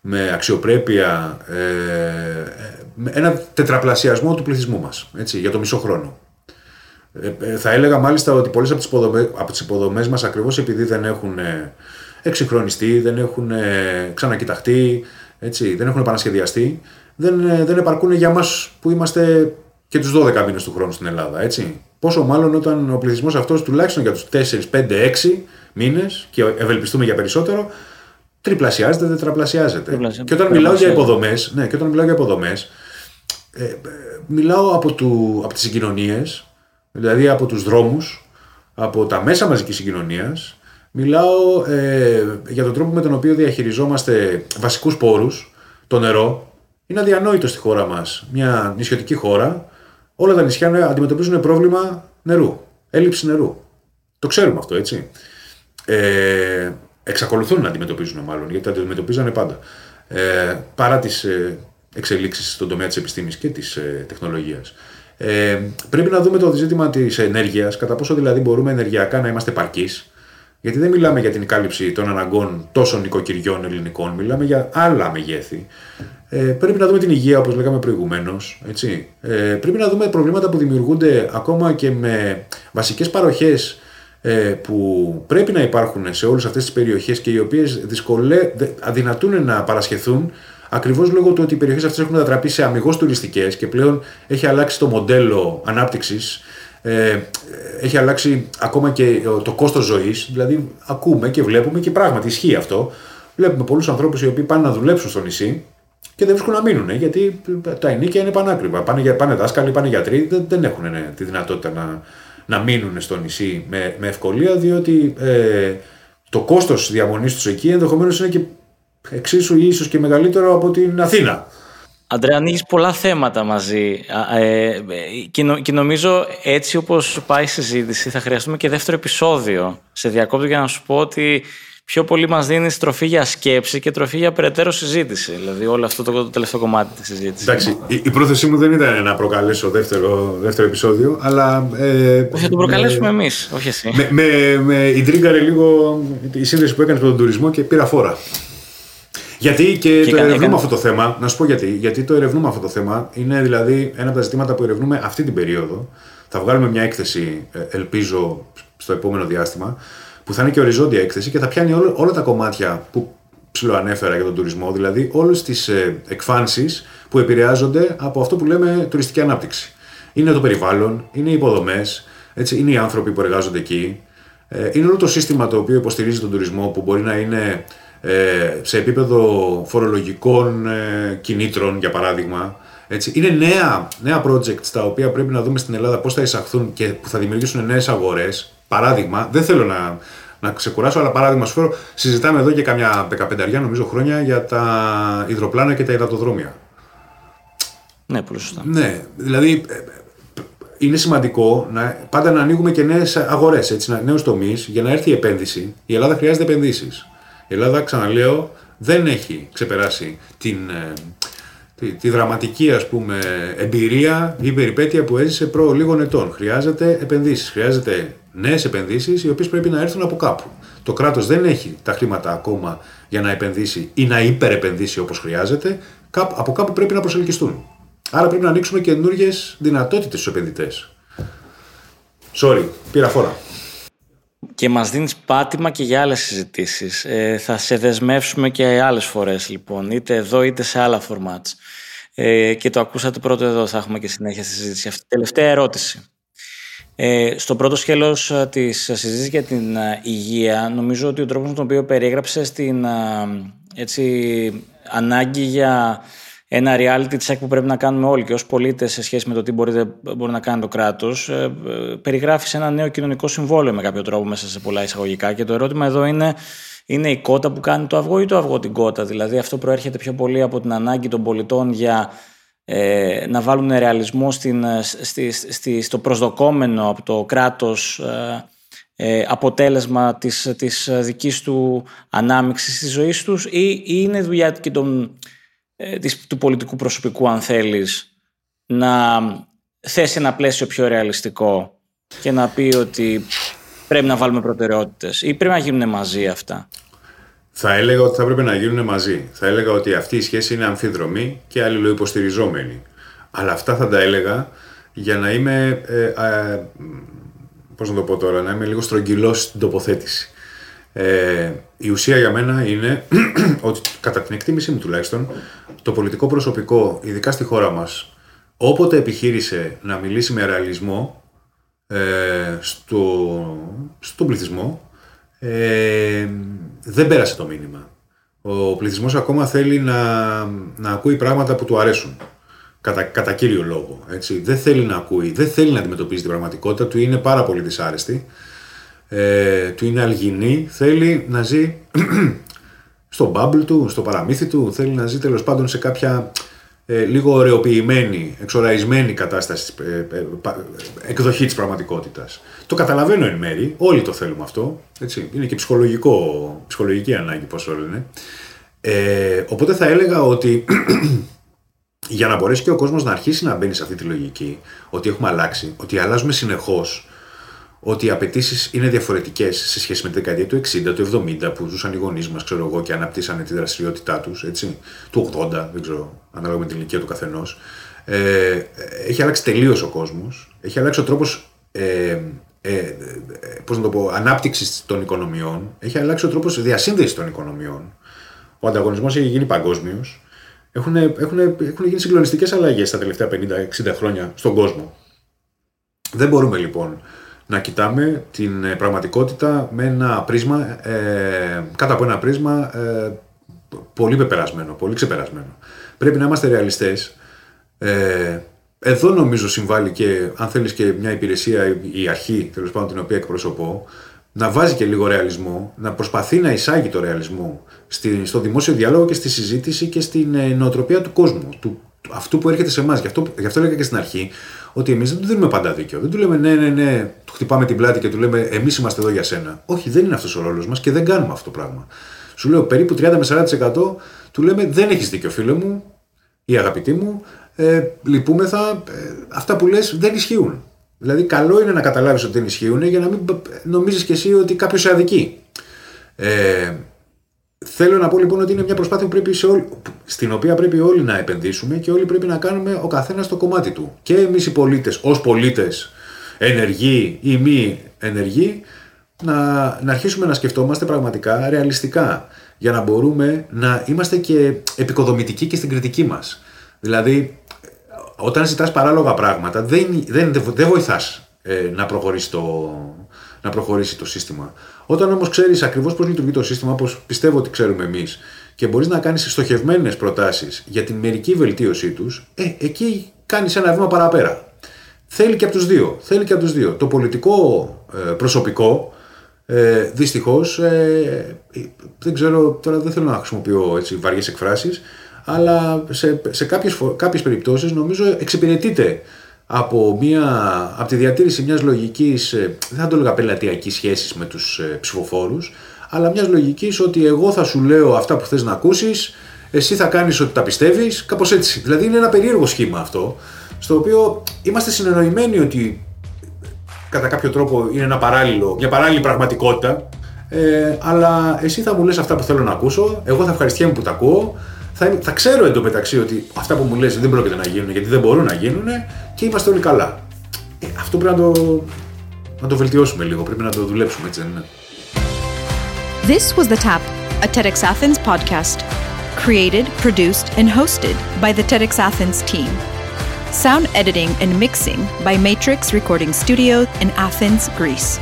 με αξιοπρέπεια ε, ένα τετραπλασιασμό του πληθυσμού μας, έτσι, για το μισό χρόνο. Ε, ε θα έλεγα μάλιστα ότι πολλές από τις υποδομές, από τις υποδομές μας ακριβώς επειδή δεν έχουν ε, εξυγχρονιστεί, δεν έχουν ξανακοιταχτεί, έτσι, δεν έχουν επανασχεδιαστεί, δεν, ε, δεν επαρκούν για μας που είμαστε και τους 12 μήνες του χρόνου στην Ελλάδα. Έτσι. Πόσο μάλλον όταν ο πληθυσμός αυτός τουλάχιστον για τους 4, 5, 6 μήνες και ευελπιστούμε για περισσότερο, τριπλασιάζεται, τετραπλασιάζεται. Και όταν μιλάω για υποδομές, ναι, και όταν μιλάω για υποδομές, ε, μιλάω από, του, από τις συγκοινωνίες, δηλαδή από τους δρόμους, από τα μέσα μαζικής συγκοινωνίας. Μιλάω ε, για τον τρόπο με τον οποίο διαχειριζόμαστε βασικούς πόρους, το νερό. Είναι αδιανόητο στη χώρα μας, μια νησιωτική χώρα, όλα τα νησιά αντιμετωπίζουν πρόβλημα νερού, έλλειψη νερού. Το ξέρουμε αυτό, έτσι. Ε, εξακολουθούν να αντιμετωπίζουν μάλλον, γιατί τα αντιμετωπίζανε πάντα. Ε, παρά τις ε, εξελίξεις στον τομέα της επιστήμης και της ε, τεχνολογίας. Ε, πρέπει να δούμε το ζήτημα της ενέργειας, κατά πόσο δηλαδή μπορούμε ενεργειακά να είμαστε επαρκεί. Γιατί δεν μιλάμε για την κάλυψη των αναγκών τόσων νοικοκυριών ελληνικών, μιλάμε για άλλα μεγέθη. Ε, πρέπει να δούμε την υγεία, όπως λέγαμε προηγουμένως. Ε, πρέπει να δούμε προβλήματα που δημιουργούνται ακόμα και με βασικές παροχές ε, που πρέπει να υπάρχουν σε όλες αυτές τις περιοχές και οι οποίες αδυνατούν να παρασχεθούν ακριβώς λόγω του ότι οι περιοχές αυτές έχουν μετατραπεί σε αμυγός τουριστικές και πλέον έχει αλλάξει το μοντέλο ανάπτυξης. Ε, έχει αλλάξει ακόμα και το κόστος ζωής. Δηλαδή, ακούμε και βλέπουμε και πράγματι ισχύει αυτό. Βλέπουμε πολλούς ανθρώπους οι οποίοι πάνε να δουλέψουν στο νησί και δεν βρίσκουν να μείνουν γιατί τα ενίκια είναι πανάκριβα. Πάνε, πάνε δάσκαλοι, πάνε γιατροί, δεν, δεν έχουν τη δυνατότητα να, να μείνουν στο νησί με, με ευκολία διότι ε, το κόστος διαμονής τους εκεί ενδεχομένως είναι και εξίσου ή ίσως και μεγαλύτερο από την Αθήνα. Αντρέα, ανοίγεις πολλά θέματα μαζί ε, και, νομίζω έτσι όπως πάει η συζήτηση θα χρειαστούμε και δεύτερο επεισόδιο. Σε διακόπτω για να σου πω ότι πιο πολύ μας δίνεις τροφή για σκέψη και τροφή για περαιτέρω συζήτηση. Δηλαδή, όλο αυτό το τελευταίο κομμάτι της συζήτησης. Εντάξει, η, η πρόθεσή μου δεν ήταν να προκαλέσω δεύτερο, δεύτερο επεισόδιο, αλλά. Ε, θα το προκαλέσουμε εμείς, όχι εσύ. Με, με, με ιντρίγκαρε λίγο η σύνδεση που έκανε με τον τουρισμό και πήρα φόρα. Γιατί και, και το ερευνούμε έκανε... αυτό το θέμα. Να σου πω γιατί. Γιατί το ερευνούμε αυτό το θέμα. Είναι δηλαδή ένα από τα ζητήματα που ερευνούμε αυτή την περίοδο. Θα βγάλουμε μια έκθεση, ε, ελπίζω, στο επόμενο διάστημα, που θα είναι και οριζόντια έκθεση και θα πιάνει όλα, όλα τα κομμάτια που ψηλοανέφερα για τον τουρισμό, δηλαδή όλες τις ε, εκφάνσεις που επηρεάζονται από αυτό που λέμε τουριστική ανάπτυξη. Είναι το περιβάλλον, είναι οι υποδομές, έτσι, είναι οι άνθρωποι που εργάζονται εκεί, ε, είναι όλο το σύστημα το οποίο υποστηρίζει τον τουρισμό που μπορεί να είναι ε, σε επίπεδο φορολογικών ε, κινήτρων, για παράδειγμα. Έτσι. Είναι νέα, νέα projects τα οποία πρέπει να δούμε στην Ελλάδα πώς θα εισαχθούν και που θα δημιουργήσουν νέες αγορές Παράδειγμα, δεν θέλω να, να ξεκουράσω, αλλά παράδειγμα σου φέρω, συζητάμε εδώ και καμιά 15 νομίζω χρόνια για τα υδροπλάνα και τα υδατοδρόμια. Ναι, πολύ σωστά. Ναι, δηλαδή ε, είναι σημαντικό να, πάντα να ανοίγουμε και νέες αγορές, νέους τομείς για να έρθει η επένδυση. Η Ελλάδα χρειάζεται επενδύσεις. Η Ελλάδα, ξαναλέω, δεν έχει ξεπεράσει την, ε, τη, τη δραματική ας πούμε, εμπειρία ή περιπέτεια που έζησε προ λίγων ετών. Χρειάζεται επενδύσεις, χρειάζεται νέες επενδύσεις οι οποίες πρέπει να έρθουν από κάπου. Το κράτος δεν έχει τα χρήματα ακόμα για να επενδύσει ή να υπερεπενδύσει όπως χρειάζεται, από κάπου πρέπει να προσελκυστούν. Άρα πρέπει να ανοίξουμε καινούργιες δυνατότητες στους επενδυτές. Sorry, πήρα φορά και μας δίνεις πάτημα και για άλλες συζητήσεις. Ε, θα σε δεσμεύσουμε και άλλες φορές λοιπόν, είτε εδώ είτε σε άλλα formats. Ε, και το ακούσατε πρώτο εδώ, θα έχουμε και συνέχεια στη συζήτηση αυτή. Τελευταία ερώτηση. Ε, στο πρώτο σκέλος ε, της συζήτησης για την ε, υγεία, νομίζω ότι ο τρόπος με τον οποίο περιέγραψες την έτσι, ανάγκη για ένα reality check που πρέπει να κάνουμε όλοι και ως πολίτες σε σχέση με το τι μπορεί, μπορεί να κάνει το κράτος ε, ε, περιγράφεις σε ένα νέο κοινωνικό συμβόλαιο με κάποιο τρόπο μέσα σε πολλά εισαγωγικά και το ερώτημα εδώ είναι είναι η κότα που κάνει το αυγό ή το αυγό την κότα; Δηλαδή αυτό προέρχεται πιο πολύ από την ανάγκη των πολιτών για ε, να βάλουν ρεαλισμό στην, στη, στη, στο προσδοκόμενο από το κράτος ε, αποτέλεσμα της, της δικής του ανάμειξης της ζωής τους ή, ή είναι δουλειά και των ε, του πολιτικού προσωπικού αν θέλεις να θέσει ένα πλαίσιο πιο ρεαλιστικό και να πει ότι πρέπει να βάλουμε προτεραιότητες ή πρέπει να γίνουν μαζί αυτά. Θα έλεγα ότι θα πρέπει να γίνουν μαζί. Θα έλεγα ότι αυτή η σχέση είναι αμφίδρομη και αλληλοϊποστηριζόμενη. Αλλά αυτά θα τα έλεγα για να είμαι, ε, ε, πώς να το πω τώρα, να είμαι λίγο στρογγυλός στην τοποθέτηση. Ε, η ουσία για μένα είναι ότι κατά την εκτίμησή μου τουλάχιστον το πολιτικό προσωπικό, ειδικά στη χώρα μας, όποτε επιχείρησε να μιλήσει με ρεαλισμό ε, στο, στον πληθυσμό, ε, δεν πέρασε το μήνυμα. Ο πληθυσμός ακόμα θέλει να, να ακούει πράγματα που του αρέσουν. Κατά, κατά κύριο λόγο. Έτσι. Δεν θέλει να ακούει, δεν θέλει να αντιμετωπίζει την πραγματικότητα, του είναι πάρα πολύ δυσάρεστη, ε, του είναι αλγινή, θέλει να ζει στο bubble του, στο παραμύθι του, θέλει να ζει τέλος πάντων σε κάποια ε, λίγο ωρεοποιημένη, εξοραϊσμένη κατάσταση, ε, ε, εκδοχή της πραγματικότητας. Το καταλαβαίνω εν μέρη, όλοι το θέλουμε αυτό, έτσι. είναι και ψυχολογικό, ψυχολογική ανάγκη πώς λένε. Ε, οπότε θα έλεγα ότι για να μπορέσει και ο κόσμος να αρχίσει να μπαίνει σε αυτή τη λογική, ότι έχουμε αλλάξει, ότι αλλάζουμε συνεχώς, ότι οι απαιτήσεις είναι διαφορετικές σε σχέση με τη δεκαετία του 60, του 70 που ζούσαν οι γονείς μας, ξέρω εγώ, και αναπτύσσανε τη δραστηριότητά τους, έτσι, του 80, δεν ξέρω, ανάλογα με την ηλικία του καθενός. Ε, έχει αλλάξει τελείως ο κόσμος. Έχει αλλάξει ο τρόπος ε, ε, πώς να το πω, ανάπτυξης των οικονομιών, έχει αλλάξει ο τρόπος διασύνδεσης των οικονομιών. Ο ανταγωνισμός έχει γίνει παγκόσμιος. Έχουν, έχουν, έχουν γίνει συγκλονιστικές αλλαγές τα τελευταία 50-60 χρόνια στον κόσμο. Δεν μπορούμε λοιπόν να κοιτάμε την ε, πραγματικότητα με ένα πρίσμα, ε, κάτω από ένα πρίσμα ε, πολύ πεπερασμένο, πολύ ξεπερασμένο. Πρέπει να είμαστε ρεαλιστές. Ε, εδώ νομίζω συμβάλλει και, αν θέλεις και μια υπηρεσία, η αρχή, τέλος πάντων την οποία εκπροσωπώ, να βάζει και λίγο ρεαλισμό, να προσπαθεί να εισάγει το ρεαλισμό στη, στο δημόσιο διάλογο και στη συζήτηση και στην ε, νοοτροπία του κόσμου, του, αυτού που έρχεται σε εμάς. Γι' αυτό, γι αυτό έλεγα και στην αρχή ότι εμείς δεν του δίνουμε πάντα δίκιο. Δεν του λέμε ναι, ναι, ναι, του χτυπάμε την πλάτη και του λέμε εμείς είμαστε εδώ για σένα. Όχι, δεν είναι αυτός ο ρόλος μας και δεν κάνουμε αυτό το πράγμα. Σου λέω περίπου 30 με 40% του λέμε δεν έχεις δίκιο, φίλε μου ή αγαπητή μου. Ε, λυπούμεθα, ε, αυτά που λες δεν ισχύουν. Δηλαδή, καλό είναι να καταλάβεις ότι δεν ισχύουν για να μην νομίζεις κι εσύ ότι κάποιος σε αδικεί. Ε, Θέλω να πω λοιπόν ότι είναι μια προσπάθεια που πρέπει σε όλη, στην οποία πρέπει όλοι να επενδύσουμε και όλοι πρέπει να κάνουμε ο καθένας το κομμάτι του. Και εμείς οι πολίτες, ως πολίτες, ενεργοί ή μη ενεργοί, να, να αρχίσουμε να σκεφτόμαστε πραγματικά ρεαλιστικά για να μπορούμε να είμαστε και επικοδομητικοί και στην κριτική μας. Δηλαδή, όταν ζητάς παράλογα πράγματα, δεν, δεν, δεν βοηθάς ε, να, προχωρήσει το, να προχωρήσει το σύστημα. Όταν όμως ξέρεις ακριβώς πώς λειτουργεί το σύστημα, όπως πιστεύω ότι ξέρουμε εμείς, και μπορείς να κάνεις στοχευμένες προτάσεις για την μερική βελτίωσή τους, ε, εκεί κάνεις ένα βήμα παραπέρα. Θέλει και από τους δύο. Θέλει και από τους δύο. Το πολιτικό ε, προσωπικό, ε, δυστυχώς, ε, δεν ξέρω, τώρα δεν θέλω να χρησιμοποιώ έτσι, βαριές εκφράσεις, αλλά σε, σε κάποιες, κάποιες περιπτώσεις νομίζω εξυπηρετείται από, μια, από τη διατήρηση μιας λογικής, ε, δεν θα το έλεγα πελατειακής σχέσης με τους ε, ψηφοφόρους, αλλά μιας λογικής ότι εγώ θα σου λέω αυτά που θες να ακούσεις, εσύ θα κάνεις ότι τα πιστεύεις, κάπως έτσι. Δηλαδή είναι ένα περίεργο σχήμα αυτό, στο οποίο είμαστε συνεννοημένοι ότι κατά κάποιο τρόπο είναι ένα παράλληλο, μια παράλληλη πραγματικότητα, ε, αλλά εσύ θα μου λες αυτά που θέλω να ακούσω, εγώ θα ευχαριστιέμαι που τα ακούω, θα, θα ξέρω εντωμεταξύ ότι αυτά που μου λες δεν πρόκειται να γίνουν γιατί δεν μπορούν να γίνουν και είμαστε όλοι καλά. Ε, αυτό πρέπει να το, να το βελτιώσουμε λίγο, πρέπει να το δουλέψουμε, έτσι δεν είναι. This was The Tap, a TEDx Athens podcast. Created, produced, and hosted by the TEDx Athens team. Sound editing and mixing by Matrix Recording Studio in Athens, Greece.